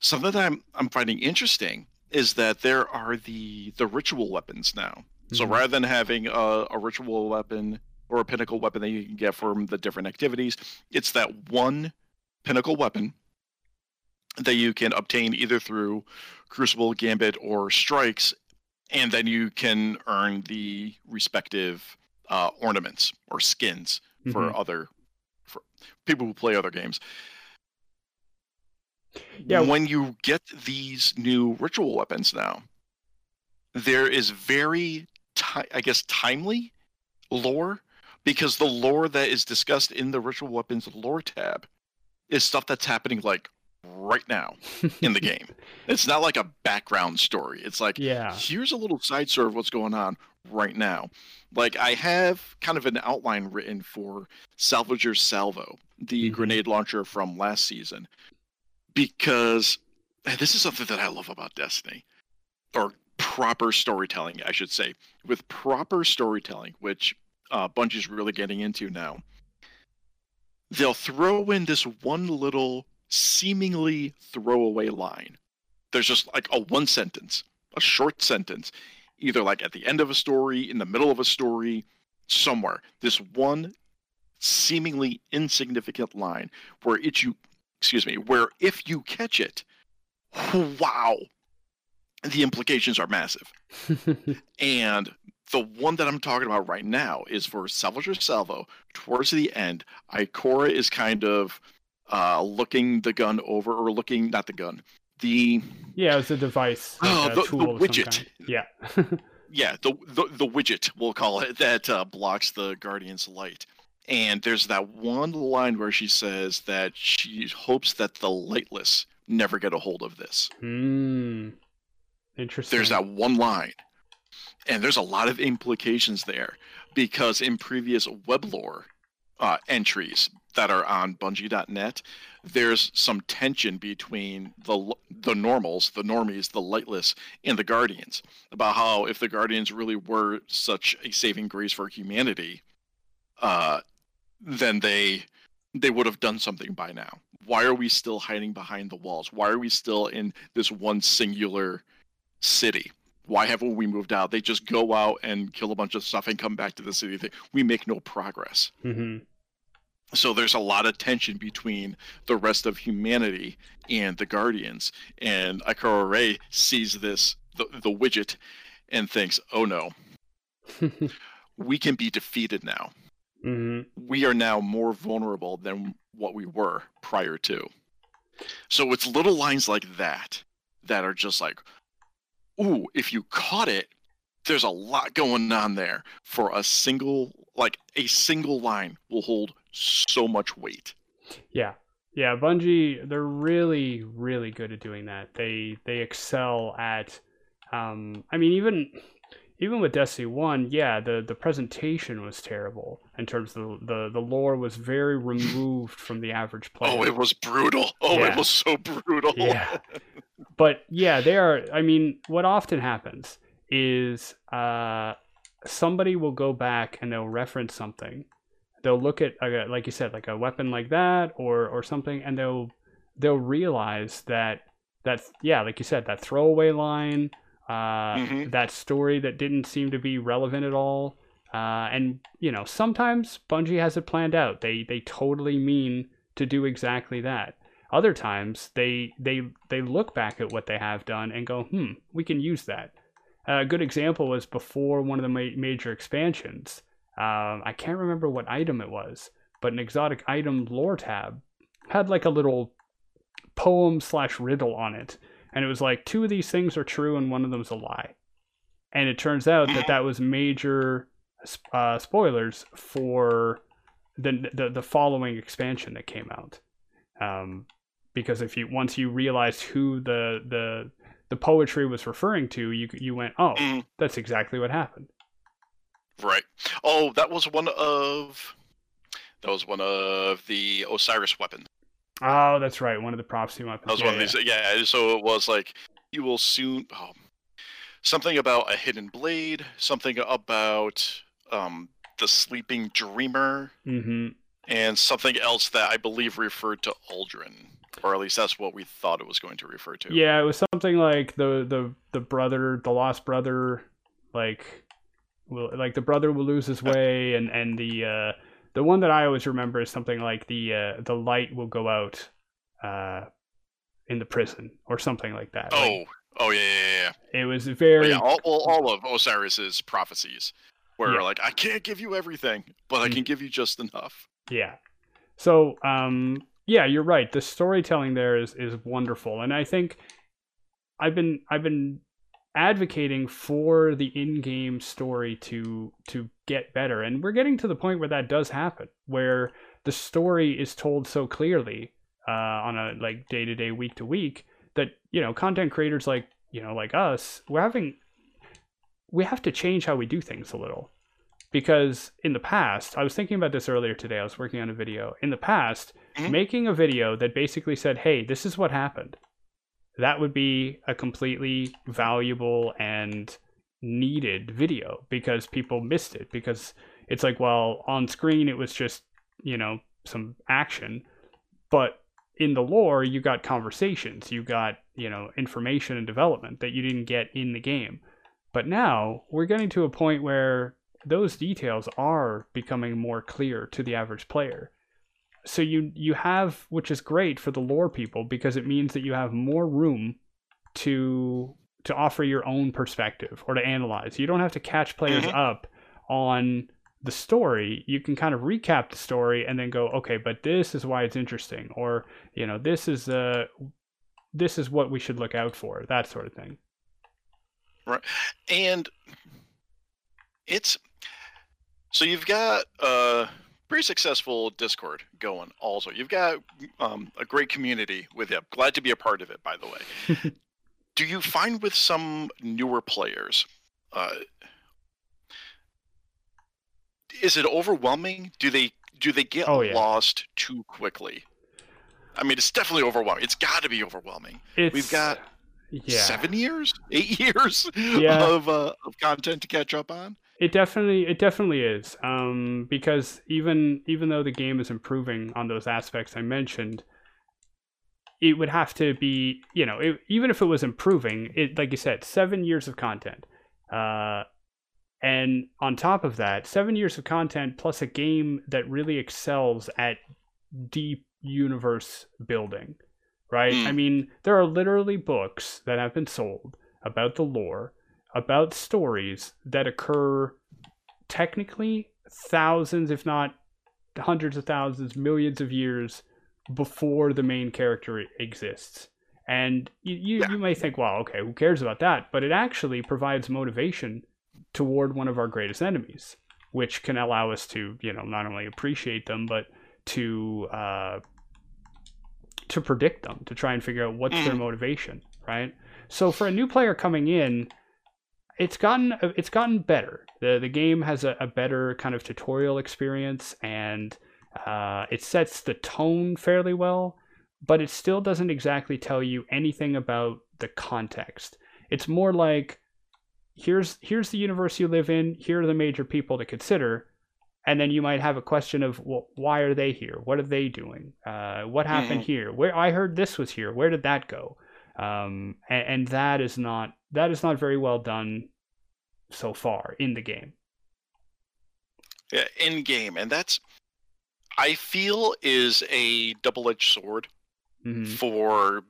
Something that I'm I'm finding interesting is that there are the the ritual weapons now. So
Mhm.
rather than having a, a ritual weapon or a pinnacle weapon that you can get from the different activities, it's that one pinnacle weapon that you can obtain either through Crucible, Gambit, or Strikes, and then you can earn the respective uh, ornaments or skins for
Mhm.
other for people who play other games.
Yeah.
When you get these new ritual weapons now, there is very, ti- I guess, timely lore because the lore that is discussed in the ritual weapons lore tab is stuff that's happening like right now in the <laughs> game. It's not like a background story. It's like
yeah
here's a little side story of what's going on right now. Like I have kind of an outline written for Salvager Salvo, the
Mhm.
grenade launcher from last season, because this is something that I love about Destiny, or proper storytelling, I should say. With proper storytelling, which uh, Bungie's really getting into now, they'll throw in this one little seemingly throwaway line. There's just like a one sentence, a short sentence, either like at the end of a story, in the middle of a story, somewhere. This one seemingly insignificant line where it you excuse me, where if you catch it, wow, the implications are massive. <laughs> And the one that I'm talking about right now is for Salvager Salvo. Towards the end, Ikora is kind of uh, looking the gun over, or looking, not the gun, the,
yeah it's a device like
Oh,
a
the- the widget.
yeah <laughs>
yeah, the, the, the widget, we'll call it, that uh, blocks the Guardian's light. And there's that one line where she says that she hopes that the lightless never get a hold of this.
Hmm. Interesting.
There's that one line. And there's a lot of implications there because in previous web lore uh, entries that are on Bungie.net, there's some tension between the the normals, the normies, the lightless, and the guardians about how if the guardians really were such a saving grace for humanity, uh, then they they would have done something by now. Why are we still hiding behind the walls? Why are we still in this one singular city? Why haven't we moved out? They just go out and kill a bunch of stuff and come back to the city. We make no progress.
hmm
So there's a lot of tension between the rest of humanity and the Guardians. And Ikora Rey sees this, the, the widget, and thinks, oh no, <laughs> we can be defeated now.
hmm
We are now more vulnerable than what we were prior to. So it's little lines like that that are just like, ooh, if you caught it, there's a lot going on there for a single, like a single line will hold so much weight.
Yeah. Yeah, Bungie, they're really, really good at doing that. They they excel at um I mean even even with Destiny One, yeah, the the presentation was terrible in terms of the the, the lore was very removed from the average player.
Oh, it was brutal. Oh,
Yeah.
it was so brutal.
yeah but yeah they are i mean what often happens is uh somebody will go back and they'll reference something they'll look at uh, like you said like a weapon like that or or something and they'll they'll realize that that yeah like you said that throwaway line uh
Mhm.
that story that didn't seem to be relevant at all uh and you know sometimes bungie has it planned out. They they totally mean to do exactly that. Other times they they they look back at what they have done and go hmm we can use that. A good example was before one of the ma- major expansions. Um, i can't remember what item it was but an exotic item lore tab had like a little poem slash riddle on it and it was like two of these things are true and one of them's a lie. And it turns out that that was major uh, spoilers for the, the the following expansion that came out um, because if you once you realized who the the the poetry was referring to, you you went, oh,
Mm,
that's exactly what happened.
right. Oh, that was one of that was one of the Osiris weapons.
Oh, that's right, one of the prophecy weapons.
That was
Yeah,
one of these. Yeah. So it was like you will soon. Oh, something about a hidden blade. Something about um the sleeping dreamer,
yeah. Mhm.
and something else that I believe referred to Uldren, or at least that's what we thought it was going to refer to.
Yeah, it was something like the the the brother, the lost brother, like will like the brother will lose his way, and and the uh, the one that I always remember is something like the uh, the light will go out uh, in the prison or something like that.
Oh.
Like,
Oh yeah, yeah, yeah.
it was very
yeah, all, all, all of Osiris's prophecies were
Yeah.
like, I can't give you everything, but I
Mm.
can give you just enough.
Yeah. So, um, yeah, you're right. The storytelling there is is wonderful, and I think I've been I've been advocating for the in-game story to to get better, and we're getting to the point where that does happen, where the story is told so clearly uh, on a like day to day, week to week that you know content creators like you know like us, we're having we have to change how we do things a little because in the past, I was thinking about this earlier today. I was working on a video. In the past,
Mhm.
making a video that basically said, "Hey, this is what happened," that would be a completely valuable and needed video because people missed it because it's like, well, on screen it was just you know some action, but in the lore you got conversations, you got you know information and development that you didn't get in the game. But now we're getting to a point where those details are becoming more clear to the average player. So you you have which is great for the lore people because it means that you have more room to to offer your own perspective or to analyze. You don't have to catch players
Mhm.
up on the story. You can kind of recap the story and then go, okay, but this is why it's interesting, or you know, this is uh this is what we should look out for, that sort of thing.
And it's so you've got a pretty successful Discord going. Also, you've got um, a great community with it. Glad to be a part of it, by the way. <laughs> Do you find with some newer players, uh, is it overwhelming? Do they do they get
Oh, yeah.
lost too quickly? I mean, it's definitely overwhelming. It's got to be overwhelming.
It's
We've got
yeah.
seven years, <laughs> eight years
Yeah.
of uh, of content to catch up on.
It definitely it definitely is. Um, because even even though the game is improving on those aspects I mentioned, it would have to be you know it, even if it was improving, it like you said, seven years of content, uh, and on top of that, seven years of content plus a game that really excels at deep universe building. Right?
Mm.
I mean, there are literally books that have been sold about the lore about stories that occur technically thousands, if not hundreds of thousands, millions of years before the main character exists. And you, you,
Yeah.
you may think, well, okay, who cares about that? But it actually provides motivation toward one of our greatest enemies, which can allow us to, you know, not only appreciate them, but to uh, to predict them, to try and figure out what's their
Mhm.
motivation, right? So for a new player coming in, it's gotten it's gotten better. the The game has a, a better kind of tutorial experience, and uh, it sets the tone fairly well. But it still doesn't exactly tell you anything about the context. It's more like here's here's the universe you live in. Here are the major people to consider, and then you might have a question of well, why are they here? What are they doing? Uh, what happened mm-hmm. here? Where I heard this was here. Where did that go? Um, and, and that is not that is not very well done so far in the game.
Yeah, in game, and that's I feel is a double-edged sword mm-hmm. for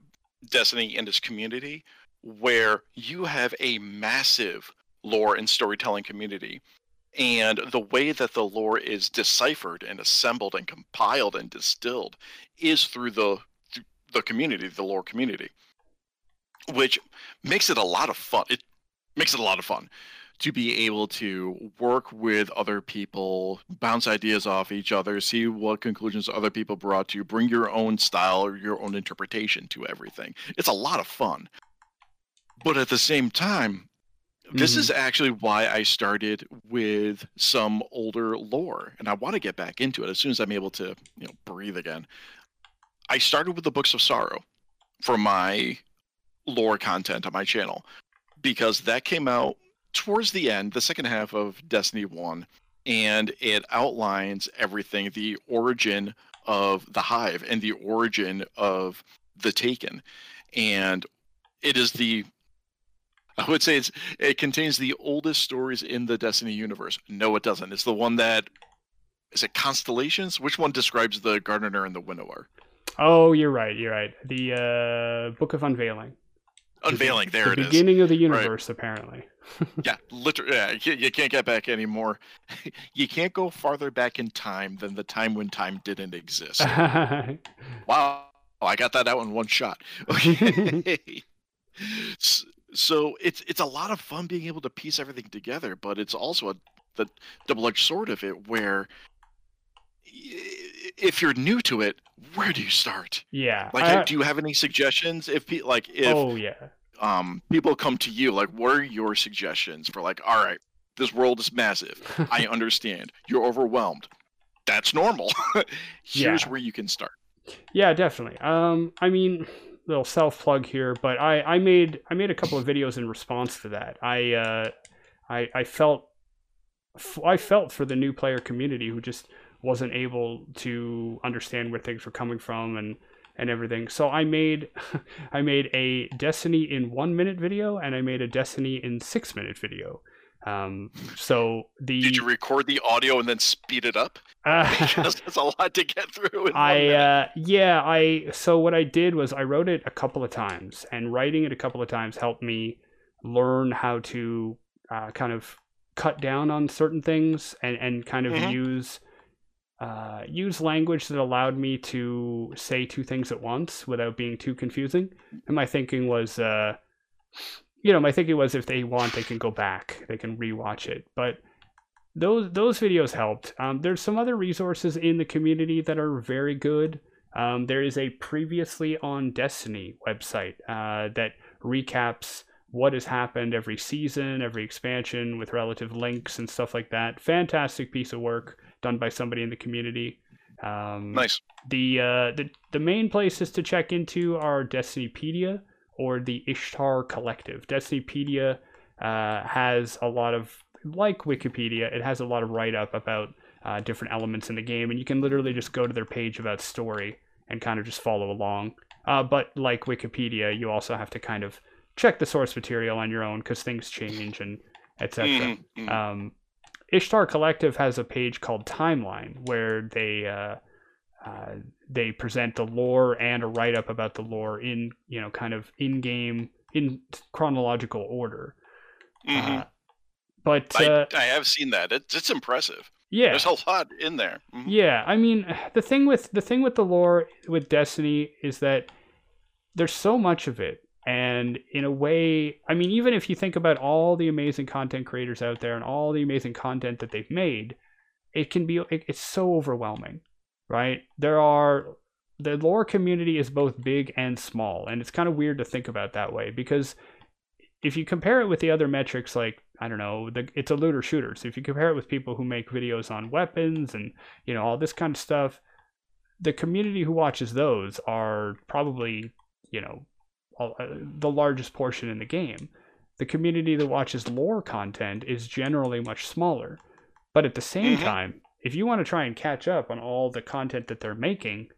Destiny and its community, where you have a massive lore and storytelling community, and the way that the lore is deciphered and assembled and compiled and distilled is through the the community, the lore community which makes it a lot of fun. It makes it a lot of fun to be able to work with other people, bounce ideas off each other, see what conclusions other people brought to you, bring your own style or your own interpretation to everything. It's a lot of fun. But at the same time, this mm-hmm. is actually why I started with some older lore, and I want to get back into it as soon as I'm able to, you know, breathe again. I started with the Books of Sorrow for my lore content on my channel because that came out towards the end, the second half of Destiny 1, and it outlines everything the origin of the Hive and the origin of the Taken. And it is the <laughs> I would say it's it contains the oldest stories in the Destiny universe. No, it doesn't. It's the one that is it Constellations? Which one describes the Gardener and the Winnower?
Oh, you're right. You're right. The uh, Book of Unveiling
unveiling. There it
is. the beginning. Beginning of the universe, right. apparently. <laughs>
yeah, literally. Yeah, you can't get back anymore. <laughs> You can't go farther back in time than the time when time didn't exist. wow, I got that out in one shot. Okay. So it's it's a lot of fun being able to piece everything together, but it's also a, the double-edged sword of it where if you're new to it, where do you start?
Yeah.
Like, I, do you have any suggestions? If like if
oh yeah,
um, people come to you, like, what are your suggestions for like, all right, this world is massive. I <laughs> understand. You're overwhelmed. That's normal. <laughs> Here's yeah. where you can start.
Yeah, definitely. Um, I mean, little self plug here, but I I made I made a couple of videos in response to that. I uh, I I felt I felt for the new player community who just wasn't able to understand where things were coming from and and everything. So I made <laughs> I made a Destiny in one minute video and I made a Destiny in six minute video. Um, so the
did you record the audio and then speed it up? <laughs> <laughs> Uh, because that's a lot to get through.
I uh, yeah I so what I did was I wrote it a couple of times and writing it a couple of times helped me learn how to uh, kind of cut down on certain things and and kind of mm-hmm. use uh, use language that allowed me to say two things at once without being too confusing. And my thinking was, uh, you know, my thinking was if they want, they can go back, they can rewatch it. But those those videos helped. Um, there's some other resources in the community that are very good. Um, there is a previously on Destiny website uh, that recaps what has happened every season, every expansion with relative links and stuff like that. Fantastic piece of work done by somebody in the community. Um,
nice.
The, uh, the the main places to check into are Destinypedia or the Ishtar Collective. Destinypedia uh, has a lot of like Wikipedia. It has a lot of write up about uh, different elements in the game, and you can literally just go to their page about story and kind of just follow along. Uh, but like Wikipedia, you also have to kind of check the source material on your own because things change and etc. Mm-hmm. Um, Ishtar Collective has a page called Timeline where they uh, uh, they present the lore and a write up about the lore in you know kind of in game in chronological order. Mm-hmm. Uh, but
I,
uh,
I, have seen that. It's it's impressive.
Yeah,
there's a lot in there.
Mm-hmm. Yeah, I mean the thing with the thing with the lore with Destiny is that there's so much of it and in a way, I mean, even if you think about all the amazing content creators out there and all the amazing content that they've made, it can be, it, it's so overwhelming, right? There are, the lore community is both big and small. And it's kind of weird to think about that way because if you compare it with the other metrics like I don't know, the, it's a looter shooter. So if you compare it with people who make videos on weapons and you know all this kind of stuff, the community who watches those are probably you know all, uh, the largest portion in the game. The community that watches lore content is generally much smaller, but at the same
Mhm.
time, if you want to try and catch up on all the content that they're making,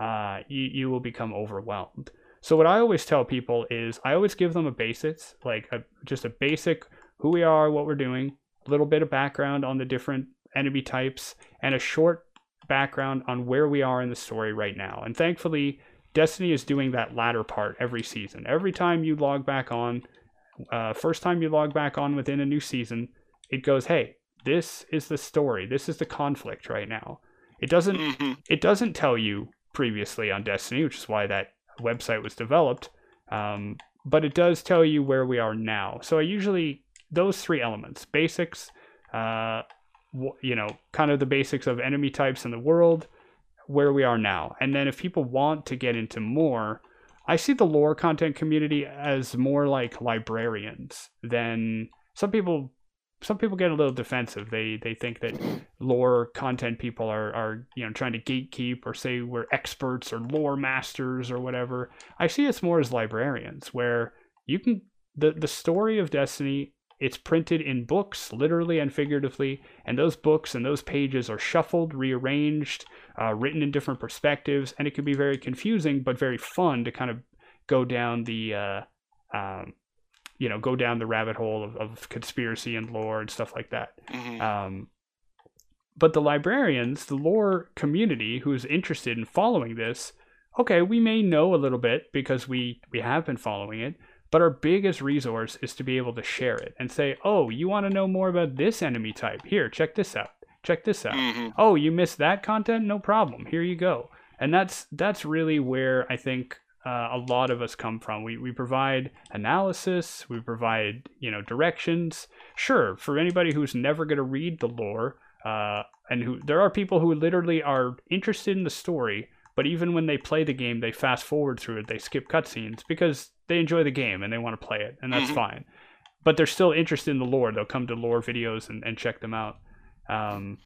uh, you you will become overwhelmed. So what I always tell people is I always give them a basics, like a, just a basic who we are, what we're doing, a little bit of background on the different enemy types, and a short background on where we are in the story right now. And thankfully, Destiny is doing that latter part every season. Every time you log back on, uh, first time you log back on within a new season, it goes, "Hey, this is the story. This is the conflict right now." It doesn't
hmm
it doesn't tell you previously on Destiny, which is why that website was developed. Um, but it does tell you where we are now. So I usually those three elements: basics, uh, you know, kind of the basics of enemy types in the world, where we are now, and then if people want to get into more, I see the lore content community as more like librarians than some people. Some people get a little defensive. They they think that lore content people are are you know trying to gatekeep or say we're experts or lore masters or whatever. I see us more as librarians where you can the the story of Destiny it's printed in books literally and figuratively and those books and those pages are shuffled rearranged uh, written in different perspectives and it can be very confusing but very fun to kind of go down the uh, um, you know go down the rabbit hole of, of conspiracy and lore and stuff like that
hmm
um, but the librarians, the lore community who's interested in following this, okay, we may know a little bit because we we have been following it, but our biggest resource is to be able to share it and say, "Oh, you want to know more about this enemy type? Here, check this out. Check this out.
hmm
Oh, you missed that content? No problem. Here you go." And that's that's really where I think uh, a lot of us come from. We we provide analysis, we provide you know directions. Sure, for anybody who's never going to read the lore, uh, and who there are people who literally are interested in the story, but even when they play the game, they fast forward through it, they skip cutscenes because they enjoy the game and they want to play it, and that's
Mhm.
fine. But they're still interested in the lore. They'll come to lore videos and, and check them out. Um,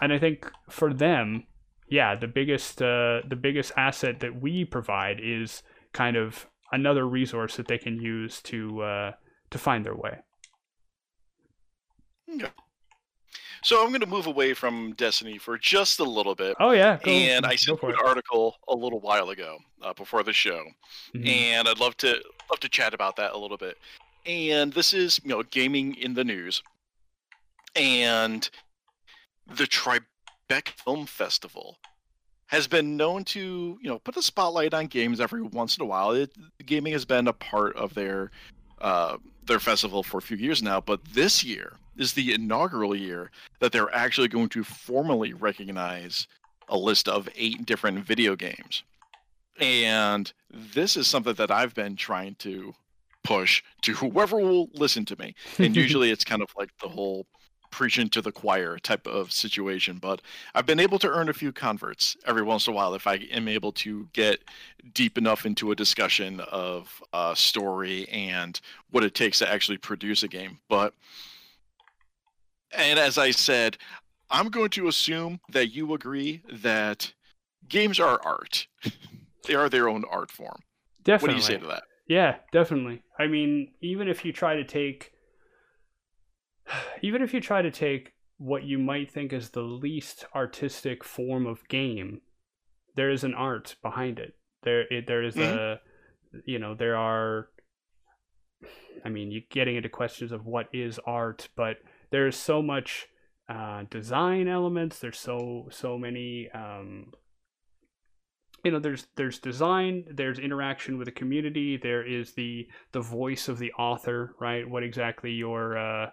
and I think for them, yeah, the biggest uh, the biggest asset that we provide is kind of another resource that they can use to uh, to find their way.
Yeah. So I'm going to move away from Destiny for just a little bit.
Oh yeah, go,
and I sent
for
you
it.
an article a little while ago uh, before the show,
Mhm.
and I'd love to love to chat about that a little bit. And this is you know gaming in the news, and the Tribeca Film Festival has been known to you know put the spotlight on games every once in a while. It, gaming has been a part of their uh, their festival for a few years now, but this year is the inaugural year that they're actually going to formally recognize a list of eight different video games. And this is something that I've been trying to push to whoever will listen to me. And <laughs> usually it's kind of like the whole preaching to the choir type of situation. But I've been able to earn a few converts every once in a while if I am able to get deep enough into a discussion of uh, story and what it takes to actually produce a game. But and as I said, I'm going to assume that you agree that games are art. they are their own art form.
definitely.
What do you say to that?
Yeah, definitely. I mean, even if you try to take even if you try to take what you might think is the least artistic form of game, there is an art behind it. There it, there is a you know, there are I mean, you're getting into questions of what is art, but there's so much uh, design elements. There's so so many um, you know there's there's design there's interaction with the community there is the the voice of the author right what exactly you're uh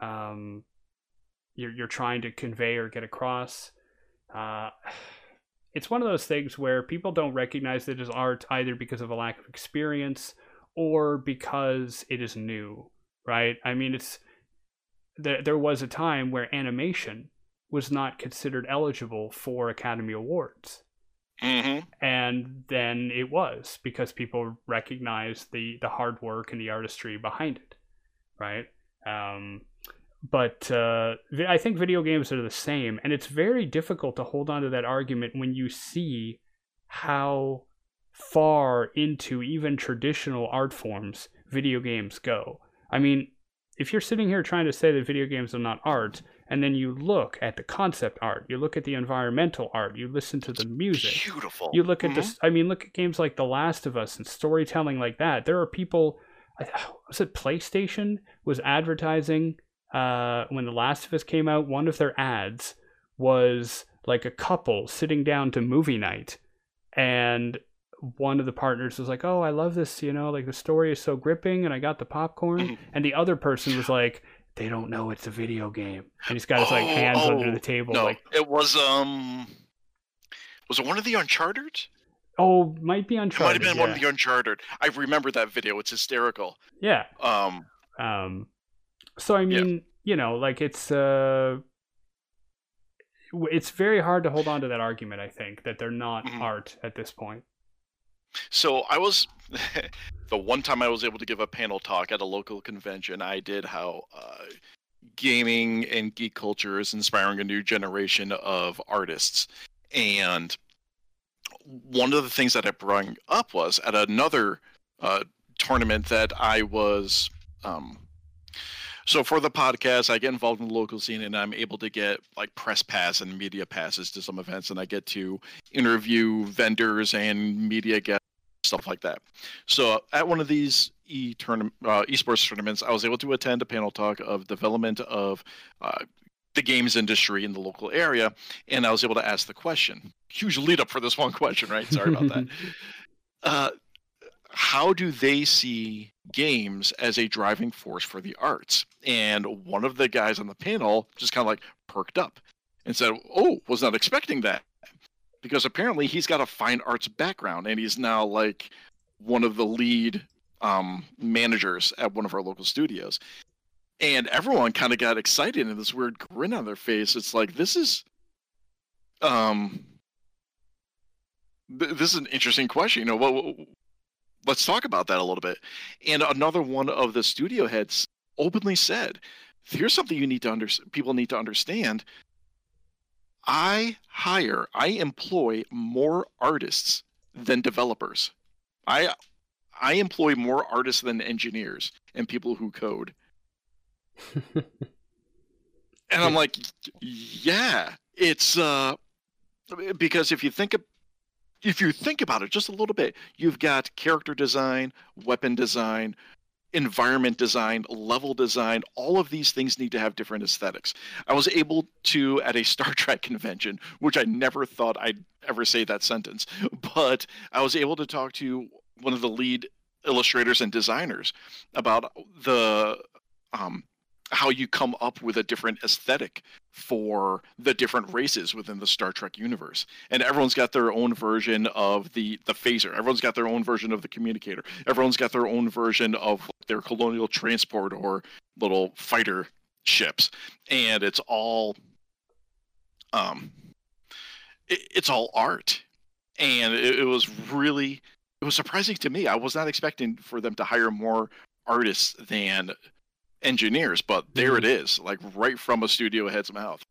um you're, you're trying to convey or get across. Uh it's one of those things where people don't recognize it as art either because of a lack of experience or because it is new right? I mean it's there, there was a time where animation was not considered eligible for academy awards.
Mm-hmm.
and then it was because people recognized the the hard work and the artistry behind it right um, but uh, i think video games are the same and it's very difficult to hold on to that argument when you see how far into even traditional art forms video games go i mean if you're sitting here trying to say that video games are not art and then you look at the concept art you look at the environmental art you listen to the music
Beautiful.
you look at
Mhm.
this i mean look at games like the last of us and storytelling like that there are people I- was it playstation was advertising uh, when the last of us came out one of their ads was like a couple sitting down to movie night and one of the partners was like oh i love this you know like the story is so gripping and i got the popcorn. <laughs> And the other person was like they don't know it's a video game. And he's got his like
Oh,
hands under
oh,
the table
No,
like
it was um, was it one of the Uncharted?
Oh might be
It might have been
yeah.
one of the Uncharted. I remember that video. It's hysterical.
yeah
Um,
Um, so I
Yeah.
mean, you know, like it's uh, it's very hard to hold on to that argument. I think that they're not
Mhm.
art at this point.
so I was <laughs> the one time I was able to give a panel talk at a local convention. I did how uh, gaming and geek culture is inspiring a new generation of artists, and one of the things that I brought up was at another uh, tournament that I was. Um, so for the podcast, I get involved in the local scene, and I'm able to get like press pass and media passes to some events, and I get to interview vendors and media guests, stuff like that. So at one of these e tournament, uh, esports tournaments, I was able to attend a panel talk of development of uh, the games industry in the local area, and I was able to ask the question. Huge lead up for this one question, right? Sorry about that. <laughs> Uh, how do they see games as a driving force for the arts? And one of the guys on the panel just kind of like perked up and said, "Oh, was not expecting that." Because apparently he's got a fine arts background and he's now like one of the lead um, managers at one of our local studios. And everyone kind of got excited and this weird grin on their face. It's like this is um th- this is an interesting question. You know, what let's talk about that a little bit. And another one of the studio heads openly said, "Here's something you need to under people need to understand. I hire, I employ more artists than developers. I I employ more artists than engineers and people who code." And I'm like, yeah, it's uh because if you think of if you think about it just a little bit, you've got character design, weapon design, environment design, level design, all of these things need to have different aesthetics. I was able to at a Star <laughs> Trek convention, which I never thought I'd ever say that sentence, <laughs> but I was able to talk to one of the lead illustrators and designers about the um how you come up with a different aesthetic for the different races within the Star Trek universe. And everyone's got their own version of the the phaser. Everyone's got their own version of the communicator. Everyone's got their own version of their colonial transport or little fighter ships. And it's all um it, it's all art. And it, it was really it was surprising to me. I was not expecting for them to hire more artists than engineers, but there it is, like right from a studio head's mouth.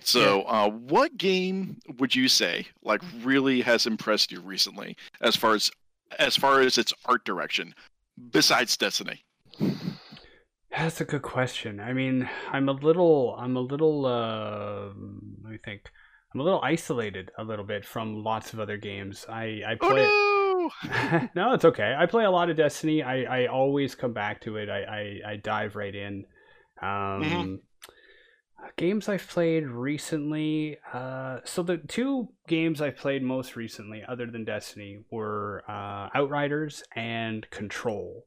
So, uh, what game would you say like really has impressed you recently, as far as as far as its art direction, besides Destiny?
That's a good question. I mean, I'm a little, I'm a little, uh, let me think. I'm a little isolated a little bit from lots of other games. I, I
Oh
play.
No! <laughs>
no, it's okay. I play a lot of Destiny. I, I always come back to it. I, I, I dive right in. Um,
Mhm.
Games I've played recently. Uh, so the two games I've played most recently, other than Destiny, were uh, Outriders and Control.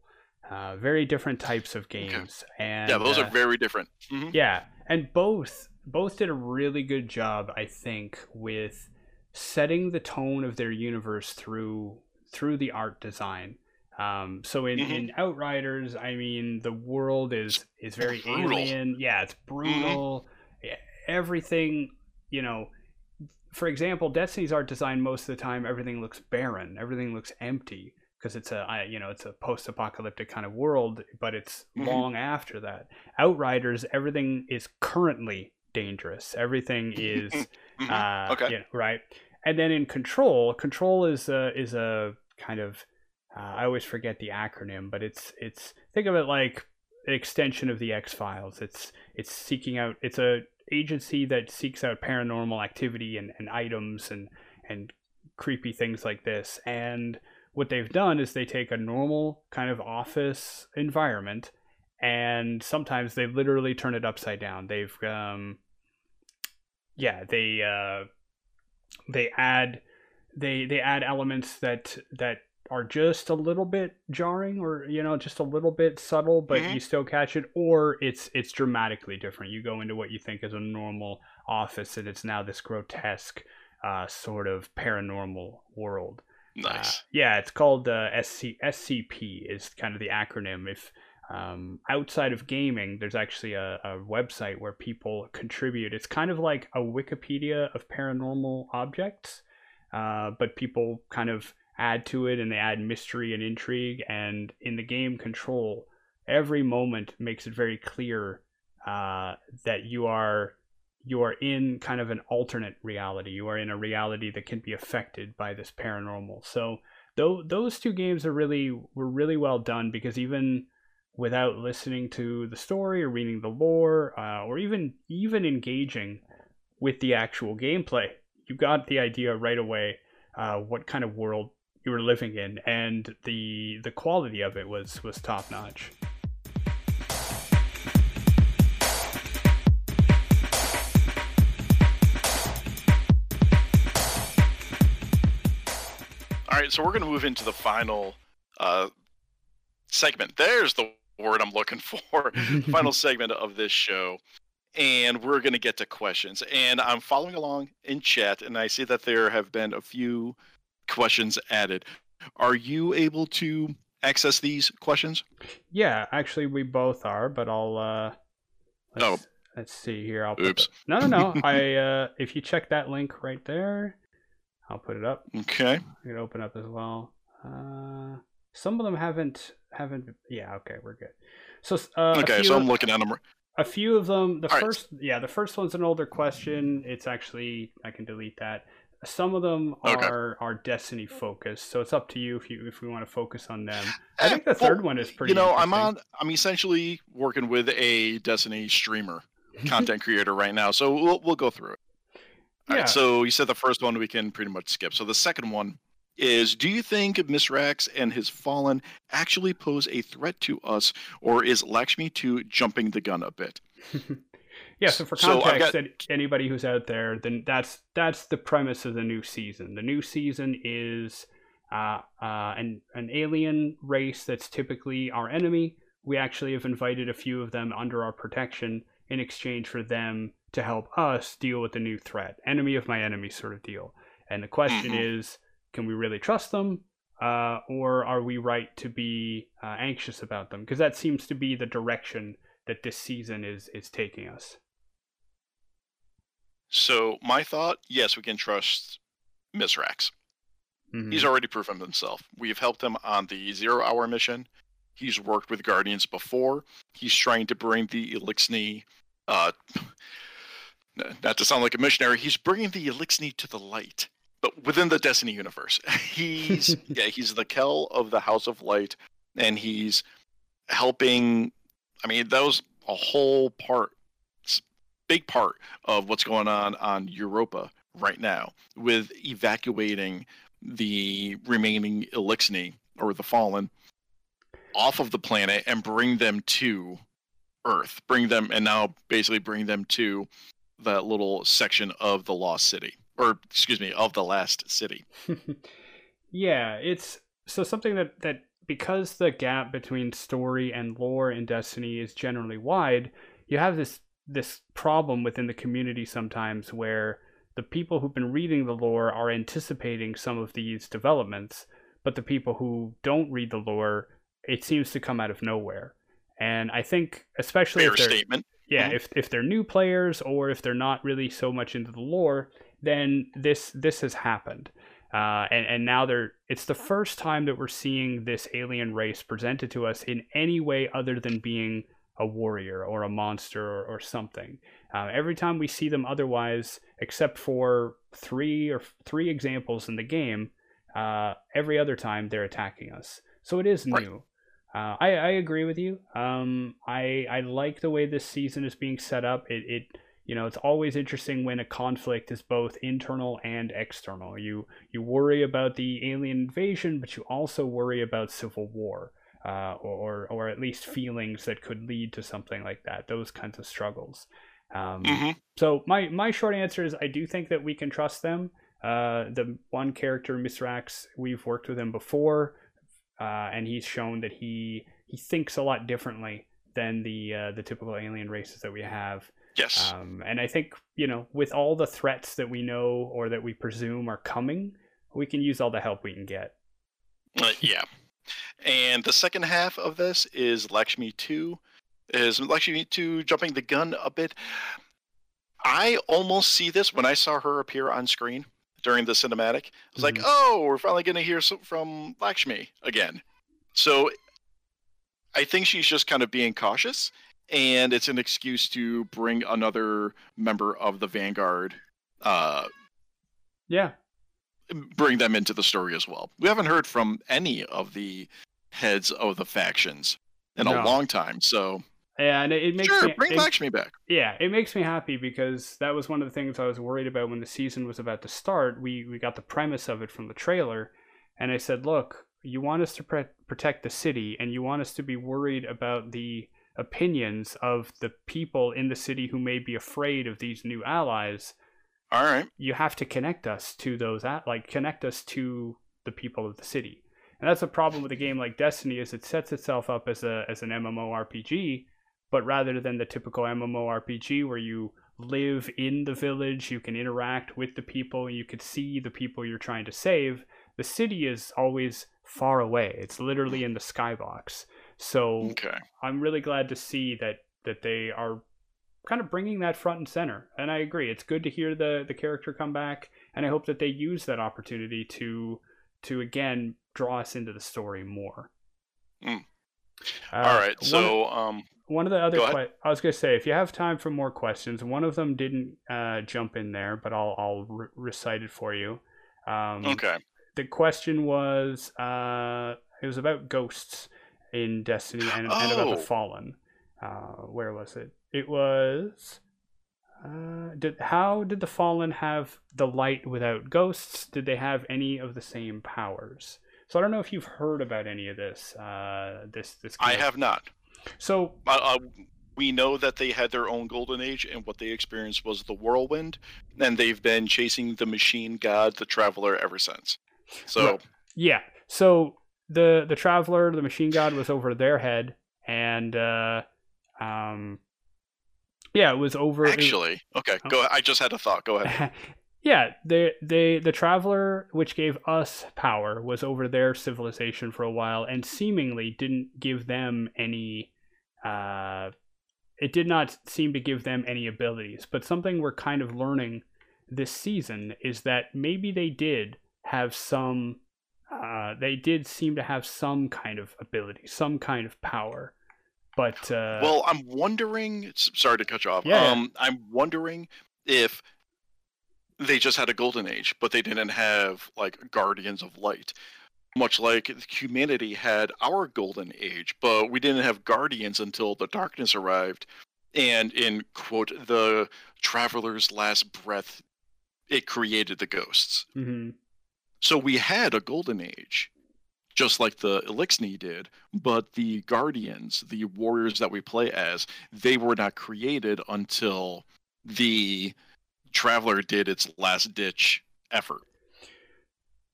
Uh, very different types of games. And
yeah, those
uh,
are very different. Mhm.
yeah, and both both did a really good job, I think, with setting the tone of their universe through through the art design. Um, so in,
Mhm.
in Outriders, I mean, the world is is very
Brutal.
alien. Yeah, it's brutal. Yeah, Everything, you know, for example, Destiny's art design most of the time everything looks barren, everything looks empty because it's a you know it's a post-apocalyptic kind of world, but it's
Mhm.
long after that. Outriders, everything is currently dangerous. Everything <laughs> is
Mhm.
uh,
Okay.
yeah, right. And then in Control, Control is a, is a kind of uh, I always forget the acronym, but it's it's think of it like an extension of the X Files. It's it's seeking out. It's a agency that seeks out paranormal activity and, and items and and creepy things like this. And what they've done is they take a normal kind of office environment and sometimes they literally turn it upside down. They've um yeah, they uh they add they they add elements that that are just a little bit jarring or you know just a little bit subtle but
Mhm.
you still catch it or it's it's dramatically different you go into what you think is a normal office and it's now this grotesque uh, sort of paranormal world
Nice.
uh, yeah, it's called uh, SC- SCP is kind of the acronym. If um, outside of gaming, there's actually a, a website where people contribute. It's kind of like a Wikipedia of paranormal objects, uh, but people kind of add to it and they add mystery and intrigue. And in the game Control, every moment makes it very clear uh, that you are you are in kind of an alternate reality. You are in a reality that can be affected by this paranormal. So though those two games are really were really well done because even without listening to the story or reading the lore uh, or even even engaging with the actual gameplay, you got the idea right away uh, what kind of world you were living in, and the the quality of it was was top notch.
All right, so we're going to move into the final uh, segment. There's the word I'm looking for. <laughs> final <laughs> segment of this show. And we're going to get to questions. And I'm following along in chat, and I see that there have been a few questions added. Are you able to access these questions?
Yeah, actually, we both are, but I'll. Uh, let's, let's see here. I'll. Put
Oh. Oops.
the- no, no, no. <laughs> I. Uh, if you check that link right there, I'll put it up.
Okay.
I can open up as well. Uh, some of them haven't haven't. Yeah, okay, we're good. So, uh,
Okay, so I'm looking at them.
A few of them. The
All right.
first, yeah, the first one's an older question. It's actually I can delete that. Some of them
Okay.
are are Destiny focused, so it's up to you if you if we want to focus on them. I
Eh,
think the
well,
third one is pretty.
You know, I'm on. I'm essentially working with a Destiny streamer, content <laughs> creator right now. So we'll we'll go through it. All right.
Yeah.
So you said the first one we can pretty much skip. So the second one is: Do you think Mithrax and his Fallen actually pose a threat to us, or is Lakshmi two jumping the gun a bit? <laughs>
yeah. So for
So
context,
got-
anybody who's out there, then that's that's the premise of the new season. The new season is uh, uh, an an alien race that's typically our enemy. We actually have invited a few of them under our protection in exchange for them to help us deal with the new threat, enemy of my enemy sort of deal. And the question
Mhm.
is, can we really trust them? Uh, or are we right to be uh, anxious about them? Because that seems to be the direction that this season is is taking us.
So my thought: Yes, we can trust Mithrax.
Mhm.
He's already proven himself. We've helped him on the zero hour mission. He's worked with Guardians before. He's trying to bring the Eliksni, uh, <laughs> not to sound like a missionary, he's bringing the Eliksni to the light, but within the Destiny universe. <laughs> He's, <laughs> yeah, he's the Kel of the House of Light, and he's helping. I mean, that was a whole part, big part of what's going on on Europa right now with evacuating the remaining Eliksni or the Fallen off of the planet and bring them to Earth. Bring them and now basically bring them to that little section of the Lost City, or excuse me, of the Last City. <laughs>
yeah, it's so something that that because the gap between story and lore in Destiny is generally wide, you have this this problem within the community sometimes where the people who've been reading the lore are anticipating some of these developments, but the people who don't read the lore, it seems to come out of nowhere. And I think especially
Fair
if they're
statement.
yeah
Mhm.
if if they're new players or if they're not really so much into the lore then this this has happened. Uh, and and now they're it's the first time that we're seeing this alien race presented to us in any way other than being a warrior or a monster or, or something. Uh, every time we see them otherwise, except for three or three examples in the game, uh, every other time they're attacking us. So it is new. Uh, I, I agree with you. Um, I I like the way this season is being set up. It, it you know it's always interesting when a conflict is both internal and external. You you worry about the alien invasion, but you also worry about civil war, uh, or or at least feelings that could lead to something like that. Those kinds of struggles. Um,
Mhm.
so my my short answer is I do think that we can trust them. Uh, the one character, Mithrax, we've worked with him before, uh, and he's shown that he he thinks a lot differently than the uh, the typical alien races that we have.
Yes.
Um, and I think you know, with all the threats that we know or that we presume are coming, we can use all the help we can get.
Uh, yeah. And the second half of this is Lakshmi 2. Is Lakshmi 2 jumping the gun a bit? I almost see this when I saw her appear on screen during the cinematic. I was like,
Mhm.
oh, we're finally going to hear some from Lakshmi again. So I think she's just kind of being cautious, and it's an excuse to bring another member of the Vanguard uh,
Yeah,
bring them into the story as well. We haven't heard from any of the heads of the factions in
No.
a long time, so
yeah, and it, makes
sure,
me,
bring
it-
Lakshmi back.
Yeah, it makes me happy because that was one of the things I was worried about when the season was about to start. We we got the premise of it from the trailer, and I said, "Look, you want us to pre- protect the city, and you want us to be worried about the opinions of the people in the city who may be afraid of these new allies.
All right,
You have to connect us to those, at- like connect us to the people of the city." And that's a problem with a game like Destiny is it sets itself up as a as an MMORPG, but rather than the typical MMORPG where you live in the village, you can interact with the people, you can see the people you're trying to save, the city is always far away. It's literally in the skybox. So
okay,
I'm really glad to see that that they are kind of bringing that front and center. And I agree, it's good to hear the the character come back, and I hope that they use that opportunity to to again draw us into the story more.
Mm.
Uh,
all right.
one-
So, um,
one of the other que- I was going to say if you have time for more questions, one of them didn't uh, jump in there, but I'll I'll re- recite it for you. Um,
okay,
The question was uh, it was about ghosts in Destiny and,
Oh.
the Fallen. Uh, where was it? It was. Uh, did how did the Fallen have the light without ghosts? Did they have any of the same powers? So I don't know if you've heard about any of this. Uh, this this.
I
of-
have not.
So
Uh, uh, we know that they had their own golden age, and what they experienced was the whirlwind, and they've been chasing the machine god, the traveler, ever since. So,
Right. Yeah. So the the traveler, the machine god, was over their head, and uh, um, yeah, it was over.
actually, okay,
Oh.
go. I just had a thought. Go ahead. <laughs>
yeah, the the the traveler, which gave us power, was over their civilization for a while, and seemingly didn't give them any. Uh, it did not seem to give them any abilities. But something we're kind of learning this season is that maybe they did have some. Uh, they did seem to have some kind of ability, some kind of power, but uh,
well, I'm wondering. Sorry to cut you off.
Yeah.
Um, I'm wondering if they just had a golden age, but they didn't have like guardians of light. Much like humanity had our golden age, but we didn't have guardians until the darkness arrived. And in quote, the traveler's last breath, it created the ghosts.
mhm.
So we had a golden age, just like the Eliksni did, but the guardians, the warriors that we play as, they were not created until the traveler did its last ditch effort.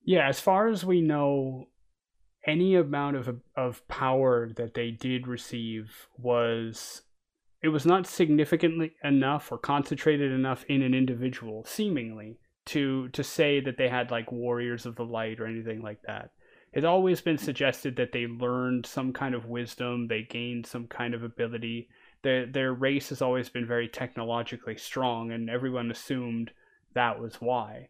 Yeah, as far as we know, any amount of of power that they did receive was it was not significantly enough or concentrated enough in an individual, seemingly, to to say that they had like warriors of the light or anything like that. It's always been suggested that they learned some kind of wisdom, they gained some kind of ability. Their their race has always been very technologically strong, and everyone assumed that was why.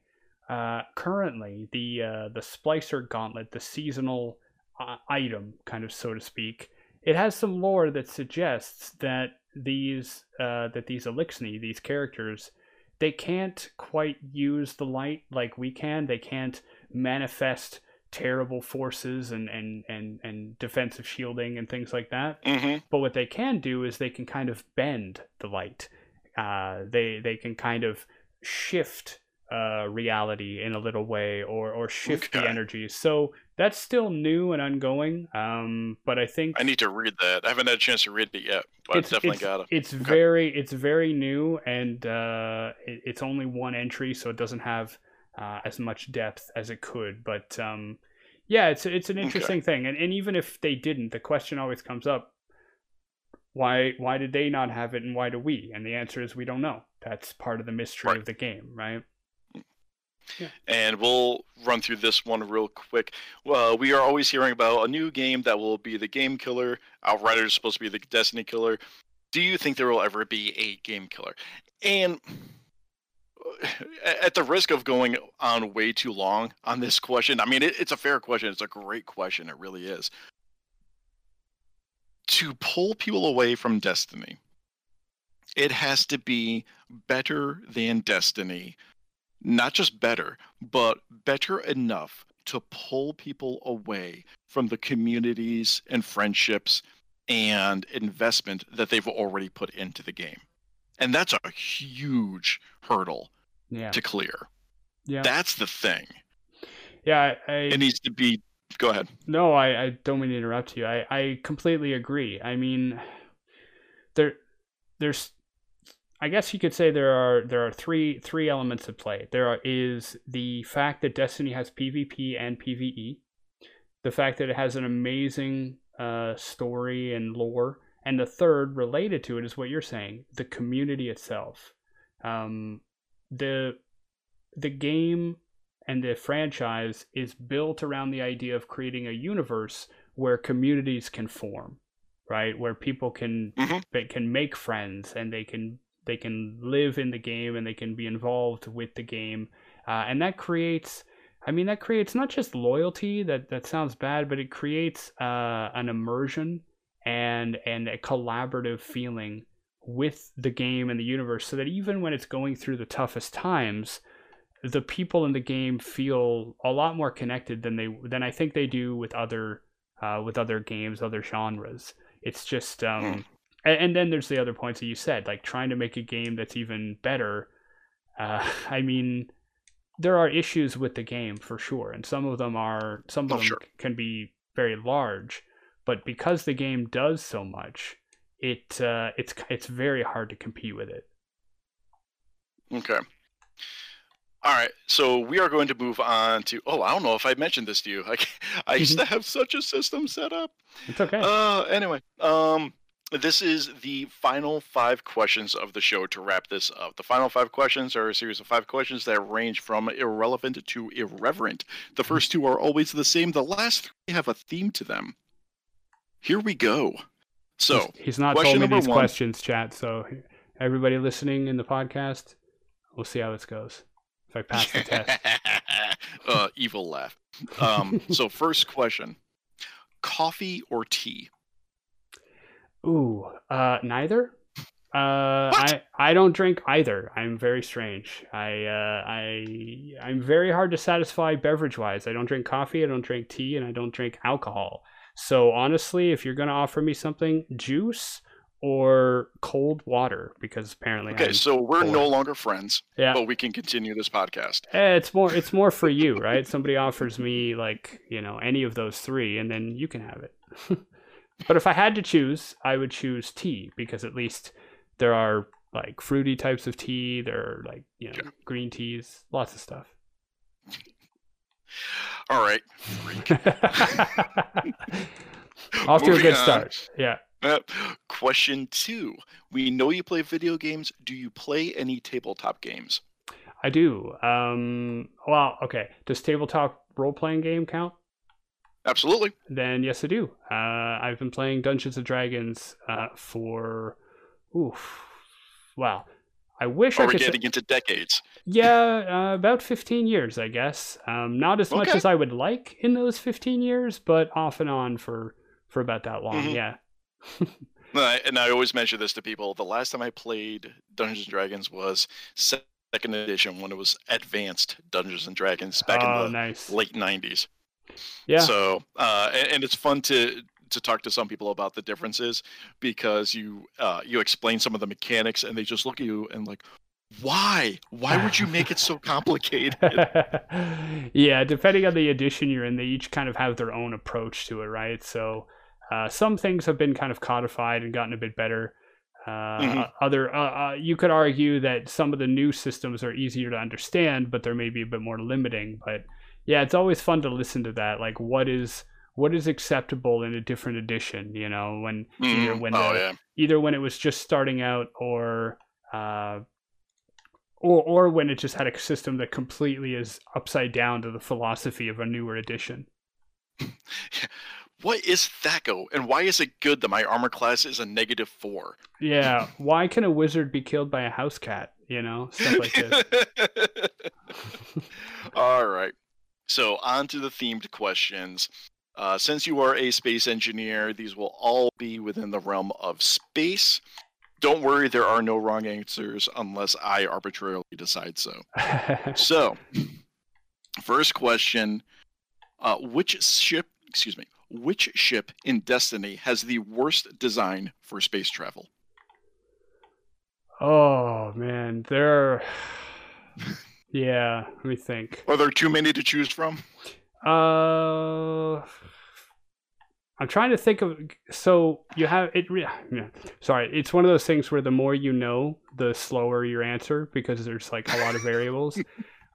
Uh, currently, the uh, the Splicer Gauntlet, the seasonal uh, item, kind of so to speak, it has some lore that suggests that these uh, that these Eliksni, these characters, they can't quite use the light like we can. They can't manifest terrible forces and and and, and defensive shielding and things like that.
Mm-hmm.
But what they can do is they can kind of bend the light. Uh, they they can kind of shift uh, reality in a little way or or shift the
Okay.
energies. So that's still new and ongoing. Um, but I think
I need to read that. I haven't had a chance to read it yet, but I definitely
it's,
got it.
It's very it's very new and uh, it, it's only one entry, so it doesn't have uh, as much depth as it could. But um, yeah, it's it's an interesting thing. And and even if they didn't, the question always comes up: why why did they not have it, and why do we? And the answer is we don't know. That's part of the mystery
Right.
of the game, right?
And we'll run through this one real quick. Well, we are always hearing about a new game that will be the game killer. Outriders is supposed to be the Destiny killer. Do you think there will ever be a game killer? And uh, at the risk of going on way too long on this question, I mean, it, it's a fair question. It's a great question. It really is. To pull people away from Destiny, it has to be better than Destiny not just better, but better enough to pull people away from the communities and friendships and investment that they've already put into the game. And that's a huge hurdle
Yeah,
to clear.
yeah,
That's the thing.
yeah. I, I,
It needs to be. Go ahead.
No, I, I don't mean to interrupt you. I, I completely agree. I mean, there, there's, I guess you could say there are there are three three elements at play. There are, is the fact that Destiny has PvP and PvE, the fact that it has an amazing uh, story and lore, and the third related to it is what you're saying, the community itself. Um, the the game and the franchise is built around the idea of creating a universe where communities can form right where people can
Mhm.
they can make friends and they can they can live in the game and they can be involved with the game uh, and that creates i mean that creates not just loyalty that that sounds bad but it creates uh, an immersion and and a collaborative feeling with the game and the universe so that even when it's going through the toughest times the people in the game feel a lot more connected than they than I think they do with other uh, with other games, other genres. It's just um,
Hmm.
And, and then there's the other points that you said, like trying to make a game that's even better. Uh, <laughs> I mean, there are issues with the game for sure, and some of them are some of
Oh,
them
sure.
can be very large, but because the game does so much, it uh, it's it's very hard to compete with it.
Okay. All right. So we are going to move on to. Oh, I don't know if I mentioned this to you. <laughs> I, I used to have such a system set up.
It's okay.
Uh, anyway, um, this is the final five questions of the show to wrap this up. The final five questions are a series of five questions that range from irrelevant to irreverent. The first two are always the same. The last three have a theme to them. Here we go. So,
he's, he's not
question
told me these
one.
questions, chat. So everybody listening in the podcast, we'll see how this goes. If I pass the test, <laughs>
uh, evil laugh. Um, so, first question coffee or tea?
Ooh, uh, neither. Uh, I I don't drink either. I'm very strange. I uh, I I'm very hard to satisfy beverage wise. I don't drink coffee. I don't drink tea, and I don't drink alcohol. So honestly, if you're gonna offer me something, juice or cold water, because apparently
Okay,
I'm,
so we're no longer friends,
yeah.
but we can continue this podcast.
Eh, it's more it's more for you, right? Somebody offers me like, you know, any of those three and then you can have it. <laughs> but if I had to choose, I would choose tea because at least there are like fruity types of tea, there are like, you know,
Yeah.
green teas, lots of stuff.
All right. <laughs>
Off to a good
on.
start. Yeah.
Uh, question two. We know you play video games. Do you play any tabletop games?
I do. Um well, okay. Does tabletop role playing game count?
Absolutely.
Then yes, I do. Uh, I've been playing Dungeons and Dragons uh, for, oof, wow, I wish
Are
I could. say-
getting into decades?
yeah, uh, about 15 years, I guess. Um, not as much as I would like in those 15 years, but off and on for for about that long.
Mhm.
Yeah. <laughs>
And I always mention this to people. The last time I played Dungeons and Dragons was second edition when it was advanced Dungeons and Dragons back
oh,
in the
nice.
late '90s.
Yeah.
So, uh, and, and it's fun to to talk to some people about the differences because you uh, you explain some of the mechanics and they just look at you and like, why? Why would you make it so <laughs> complicated? <laughs>
yeah, depending on the edition you're in, they each kind of have their own approach to it, right? So uh, some things have been kind of codified and gotten a bit better. Uh,
Mhm.
Other, uh, uh, you could argue that some of the new systems are easier to understand, but they're maybe a bit more limiting. But yeah, it's always fun to listen to that. Like, what is what is acceptable in a different edition? You know, when either
Mhm.
when
oh
the,
yeah,
either when it was just starting out or uh, or or when it just had a system that completely is upside down to the philosophy of a newer edition. <laughs>
what is THAC0 and why is it good that my armor class is a negative four?
Yeah, <laughs> why can a wizard be killed by a house cat? You know, stuff like this. <laughs>
All right. So on to the themed questions. Uh, since you are a space engineer, these will all be within the realm of space. Don't worry, there are no wrong answers unless I arbitrarily decide so. <laughs> So, first question: uh, Which ship? Excuse me. Which ship in Destiny has the worst design for space travel?
oh man, there. Are... <laughs> Yeah, let me think.
Are there too many to choose from?
Uh, I'm trying to think of. So you have it. Yeah, sorry, it's one of those things where the more you know, the slower your answer because there's like a lot of variables. <laughs>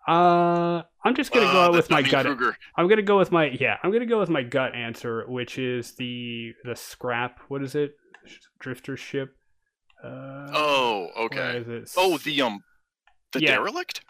Uh, I'm just gonna go
Ah,
out with my gut.
Dunning-Kruger.
I'm gonna go with my yeah. I'm gonna go with my gut answer, which is the the scrap. What is it? Drifter ship. Uh,
Oh, okay.
is it?
Oh, the um, the
Yeah.
derelict.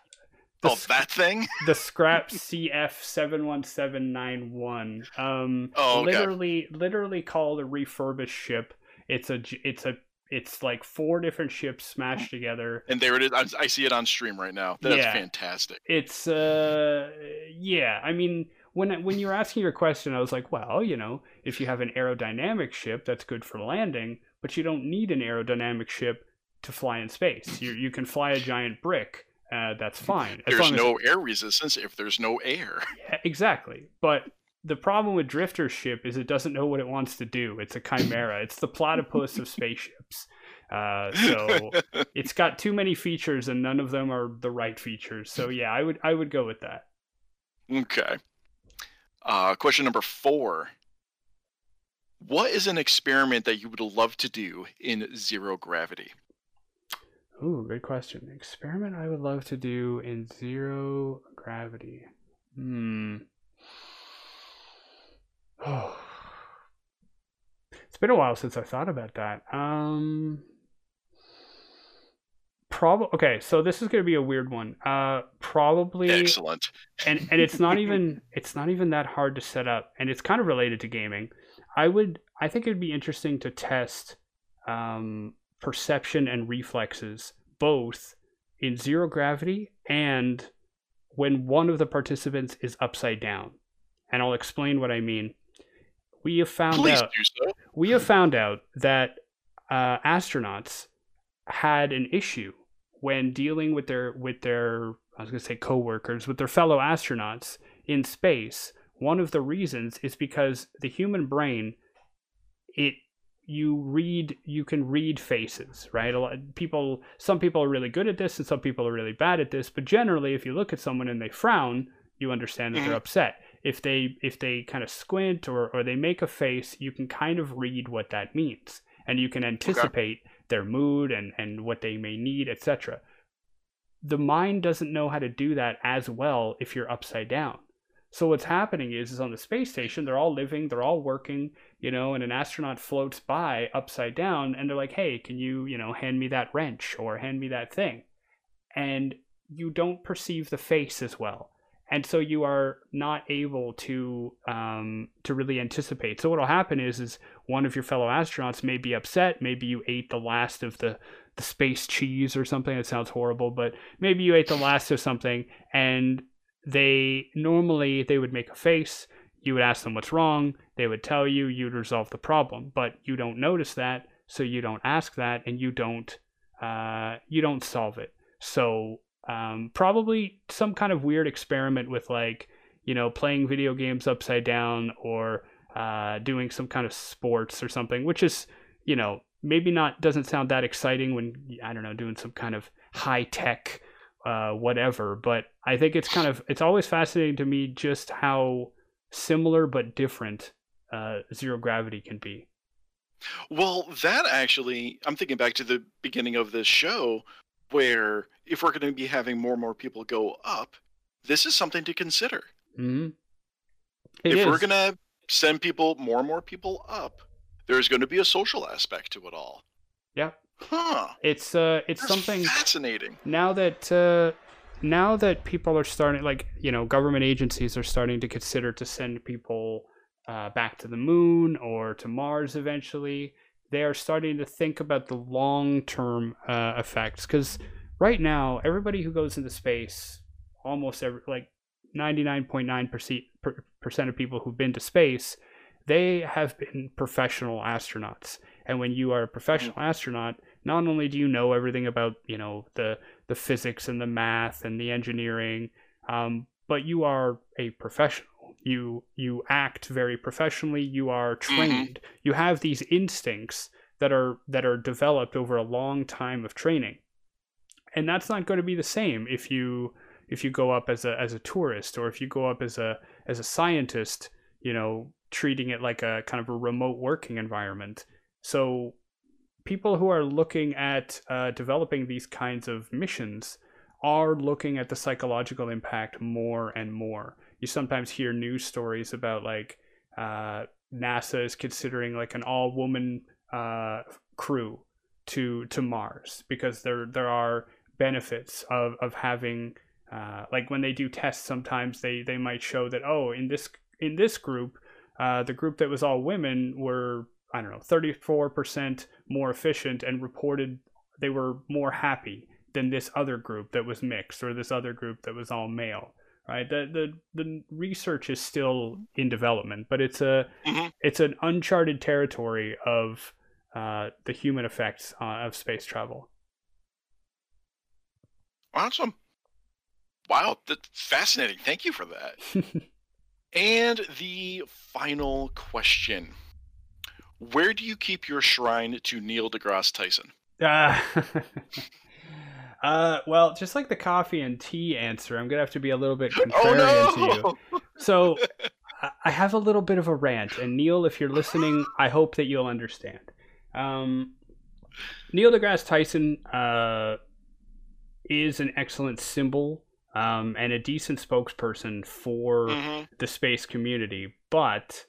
The
oh, that thing. <laughs>
the scrap CF seven one seven nine one. Um,
Oh, okay.
literally, literally called a refurbished ship. It's a, it's a, it's like four different ships smashed together.
And there it is. I, I see it on stream right now. That's
Yeah.
fantastic.
It's, uh, yeah. I mean, when when you were asking your question, I was like, well, you know, if you have an aerodynamic ship, that's good for landing, but you don't need an aerodynamic ship to fly in space. You you can fly a giant brick. Uh, that's <laughs> fine. As
There's
long as-
no air resistance if there's no air. <laughs>
Yeah, exactly. But the problem with Drifter's ship is it doesn't know what it wants to do. It's a chimera. it's the platypus of spaceships. Uh, so <laughs> it's got too many features, and none of them are the right features. So yeah, I would I would go with that.
Okay. Uh, question number four. What is an experiment that you would love to do in zero gravity?
Ooh, good question. Experiment I would love to do in zero gravity. Hmm. Oh. <sighs> It's been a while since I thought about that. Um. Probably okay. So this is going to be a weird one. Uh, probably
Excellent.
and and it's not even <laughs> it's not even that hard to set up and it's kind of related to gaming i would i think it'd be interesting to test um, perception and reflexes both in zero gravity and when one of the participants is upside down and i'll explain what i mean we have found
Please
out
do so.
we have found out that uh, astronauts had an issue when dealing with their with their I was going to say coworkers with their fellow astronauts in space. One of the reasons is because the human brain it you read you can read faces right? A lot people some people are really good at this and some people are really bad at this but generally if you look at someone and they frown you understand that they're
Mhm.
upset. If they if they kind of squint or or they make a face you can kind of read what that means and you can anticipate their mood and and what they may need etc the mind doesn't know how to do that as well if you're upside down. So what's happening is is on the space station they're all living they're all working you know and an astronaut floats by upside down and they're like hey can you you know hand me that wrench or hand me that thing and you don't perceive the face as well and so you are not able to um, to really anticipate. So what'll happen is is one of your fellow astronauts may be upset. Maybe you ate the last of the the space cheese or something. It sounds horrible, but maybe you ate the last of something, and they normally they would make a face. You would ask them what's wrong. They would tell you. You'd resolve the problem, but you don't notice that, so you don't ask that, and you don't uh, you don't solve it. So um, probably some kind of weird experiment with like you know playing video games upside down or uh, doing some kind of sports or something, which is you know maybe not doesn't sound that exciting when I don't know doing some kind of high tech uh, whatever. But I think it's kind of it's always fascinating to me just how similar but different uh, zero gravity can be.
Well, that actually, I'm thinking back to the beginning of this show where if we're going to be having more and more people go up, this is something to consider.
Mm-hmm.
if is. we're going to send people, more and more people up, there's going to be a social aspect to it all.
Yeah.
Huh.
It's uh, it's
That's
something
fascinating.
Now that uh, now that people are starting, like you know, government agencies are starting to consider to send people uh, back to the moon or to Mars eventually they are starting to think about the long term uh, effects because right now everybody who goes into space almost every like 99.9% of people who've been to space they have been professional astronauts and when you are a professional mm-hmm. astronaut not only do you know everything about you know the the physics and the math and the engineering um, but you are a professional you you act very professionally you are mm-hmm. trained mm-hmm. you have these instincts that are that are developed over a long time of training and that's not going to be the same if you if you go up as a as a tourist or if you go up as a as a scientist you know treating it like a kind of a remote working environment so people who are looking at uh, developing these kinds of missions are looking at the psychological impact more and more. You sometimes hear news stories about like uh, NASA is considering like an all woman uh, crew to to Mars because there there are benefits of of having uh, like when they do tests sometimes they they might show that oh in this in this group uh, the group that was all women were I don't know 34% more efficient and reported they were more happy than this other group that was mixed or this other group that was all male right? The the the research is still in development, but it's a mm-hmm. it's an uncharted territory of uh, the human effects uh, of space travel.
Awesome! Wow, that's fascinating. Thank you for that. <laughs> and the final question: Where do you keep your shrine to Neil deGrasse Tyson?
Uh, <laughs> Uh, well, just like the coffee and tea answer, I'm gonna have to be a little bit contrarian <gasps> oh, no! to you. <laughs> So, I have a little bit of a rant, and Neil, if you're listening, I hope that you'll understand. Um, Neil deGrasse Tyson uh, is an excellent symbol um, and a decent spokesperson for mm-hmm. the space community, but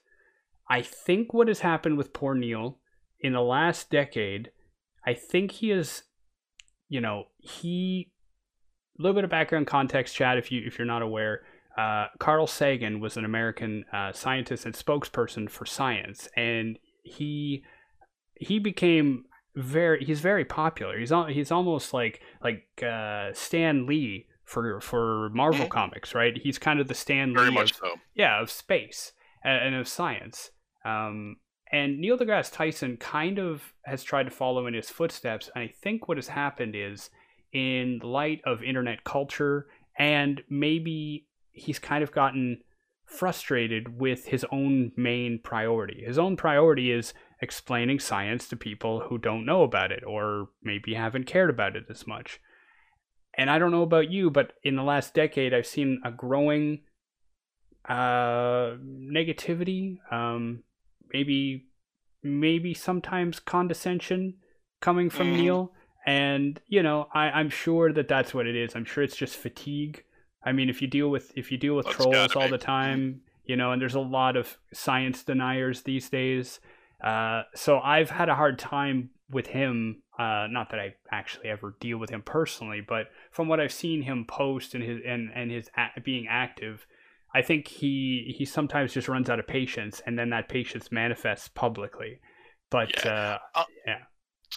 I think what has happened with poor Neil in the last decade, I think he is, you know, he a little bit of background context, Chad, if you if you're not aware. Uh, Carl Sagan was an American uh, scientist and spokesperson for science, and he he became very he's very popular. He's he's almost like like uh, Stan Lee for for Marvel mm-hmm. comics, right? He's kind of the Stan
very
Lee
much
of,
so.
yeah of space and, and of science. Um, and Neil deGrasse Tyson kind of has tried to follow in his footsteps. And I think what has happened is, in light of internet culture, and maybe he's kind of gotten frustrated with his own main priority. His own priority is explaining science to people who don't know about it or maybe haven't cared about it as much. And I don't know about you, but in the last decade, I've seen a growing uh, negativity, um, maybe maybe sometimes condescension coming from mm. Neil. And you know, I, I'm sure that that's what it is. I'm sure it's just fatigue. I mean, if you deal with if you deal with that's trolls all the time, you know, and there's a lot of science deniers these days. Uh, so I've had a hard time with him, uh, not that I actually ever deal with him personally, but from what I've seen him post and his and and his a- being active, I think he he sometimes just runs out of patience, and then that patience manifests publicly. But
Yeah.
uh,
Uh,
yeah,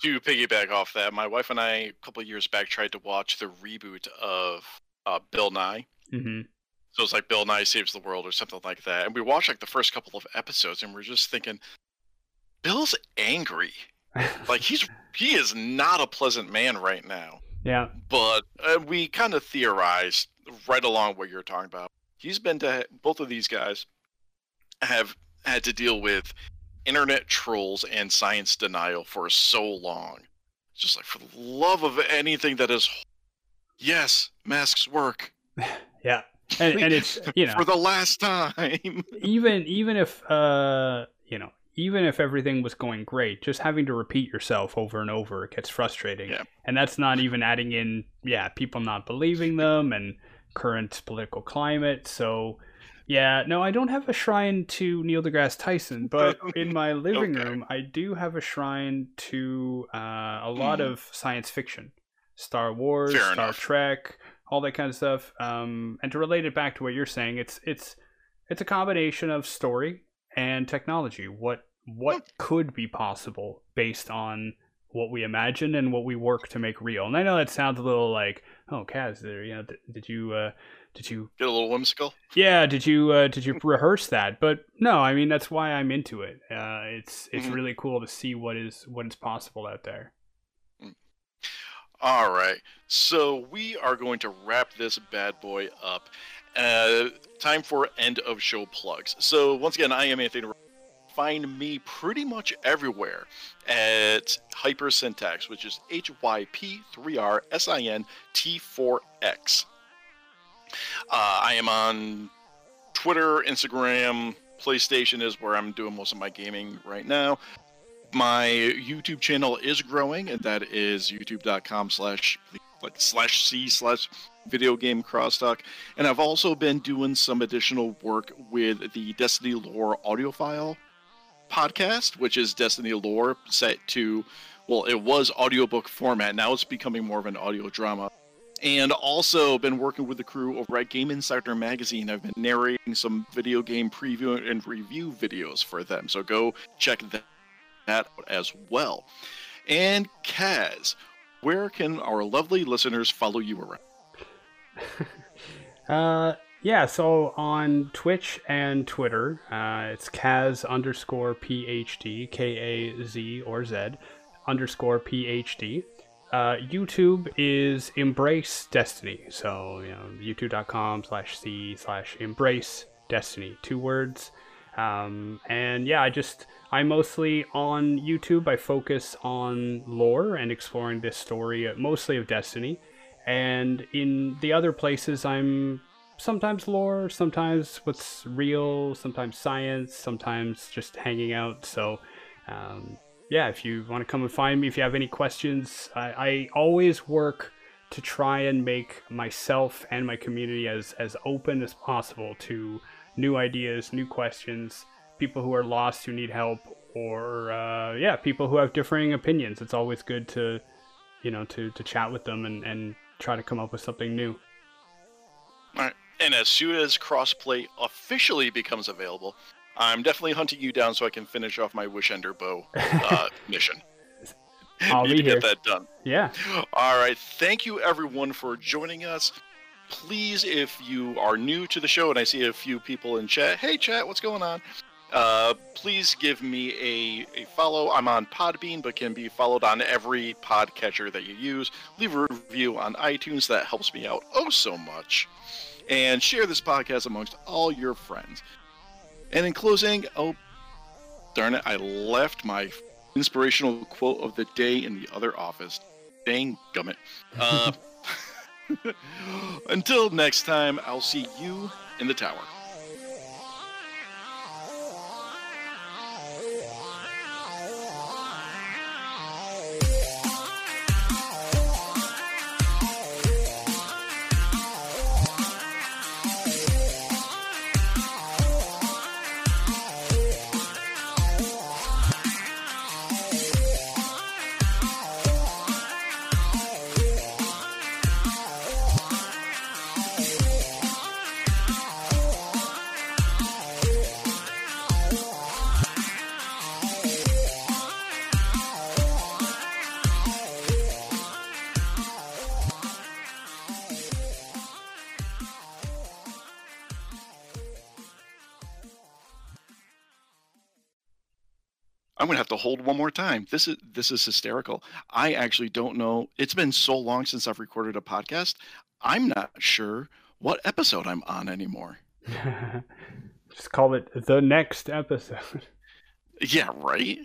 to piggyback off that, my wife and I a couple of years back tried to watch the reboot of uh, Bill Nye.
hmm
So it's like Bill Nye saves the world or something like that. And we watched like the first couple of episodes, and we're just thinking, Bill's angry. <laughs> Like he's he is not a pleasant man right now.
yeah,
But uh, we kind of theorized right along what you're talking about. He's been to both of these guys have had to deal with internet trolls and science denial for so long. It's just like for the love of anything that is yes, masks work. <laughs>
yeah, and and it's <laughs> you know
for the last time. <laughs>
even even if uh you know even if everything was going great just having to repeat yourself over and over gets frustrating
Yeah.
and that's not even adding in yeah people not believing them and current political climate so yeah no i don't have a shrine to neil degrasse tyson <laughs> but in my living
Okay.
room i do have a shrine to uh, a lot
Hmm.
of science fiction star wars
Fair
star
enough.
trek all that kind of stuff um, and to relate it back to what you're saying it's it's it's a combination of story and technology. What what could be possible based on what we imagine and what we work to make real. And I know that sounds a little like, oh, Kaz, there, you know, did, did you uh, did you
Get a little whimsical.
yeah did you uh, did you <laughs> rehearse that? But no, I mean that's why I'm into it. Uh, it's it's
Mhm.
really cool to see what is what is possible out there.
All right. So we are going to wrap this bad boy up. Uh, time for end of show plugs. So once again, I am Anthony. Find me pretty much everywhere at Hypersyntax, which is H Y P 3R S I N T 4 X. Uh, I am on Twitter, Instagram, PlayStation is where I'm doing most of my gaming right now my YouTube channel is growing, and that is youtube.com slash like slash c slash video game crosstalk. And I've also been doing some additional work with the Destiny Lore audiophile podcast, which is Destiny Lore set to well, it was audiobook format. Now it's becoming more of an audio drama. And also been working with the crew over at Game Insider Magazine. I've been narrating some video game preview and review videos for them. So go check that out as well. And Kaz, where can our lovely listeners follow you around? <laughs>
Uh, yeah, so on Twitch and Twitter, uh, it's Kaz underscore PhD, K A Z or Z underscore PhD. Uh, YouTube is Embrace Destiny. So, you know, youtube.com slash C slash Embrace Destiny. Two words. Um, and yeah, I just, I'm mostly on YouTube. I focus on lore and exploring this story, uh, mostly of Destiny. And in the other places, I'm sometimes lore, sometimes what's real, sometimes science, sometimes just hanging out. So, um, yeah, if you want to come and find me, if you have any questions, I, I always work to try and make myself and my community as, as open as possible to new ideas, new questions, people who are lost who need help, or uh, yeah, people who have differing opinions. It's always good to, you know, to, to chat with them and, and try to come up with something new.
All right. And as soon as crossplay officially becomes available, I'm definitely hunting you down so I can finish off my Wish Ender Bow uh, <laughs> mission.
I'll <laughs>
Need
be
to
here.
get that done.
Yeah.
All right. Thank you, everyone, for joining us. Please, if you are new to the show and I see a few people in chat, hey, chat, what's going on? Uh, please give me a, a follow. I'm on Podbean, but can be followed on every podcatcher that you use. Leave a review on iTunes. That helps me out oh so much. And share this podcast amongst all your friends. And in closing, oh, darn it, I left my inspirational quote of the day in the other office. Dang gummit. Uh, <laughs> until next time, I'll see you in the tower. I'm gonna have to hold one more time. This is this is hysterical. I actually don't know. It's been so long since I've recorded a podcast. I'm not sure what episode I'm on anymore. <laughs>
Just call it the next episode.
Yeah, right.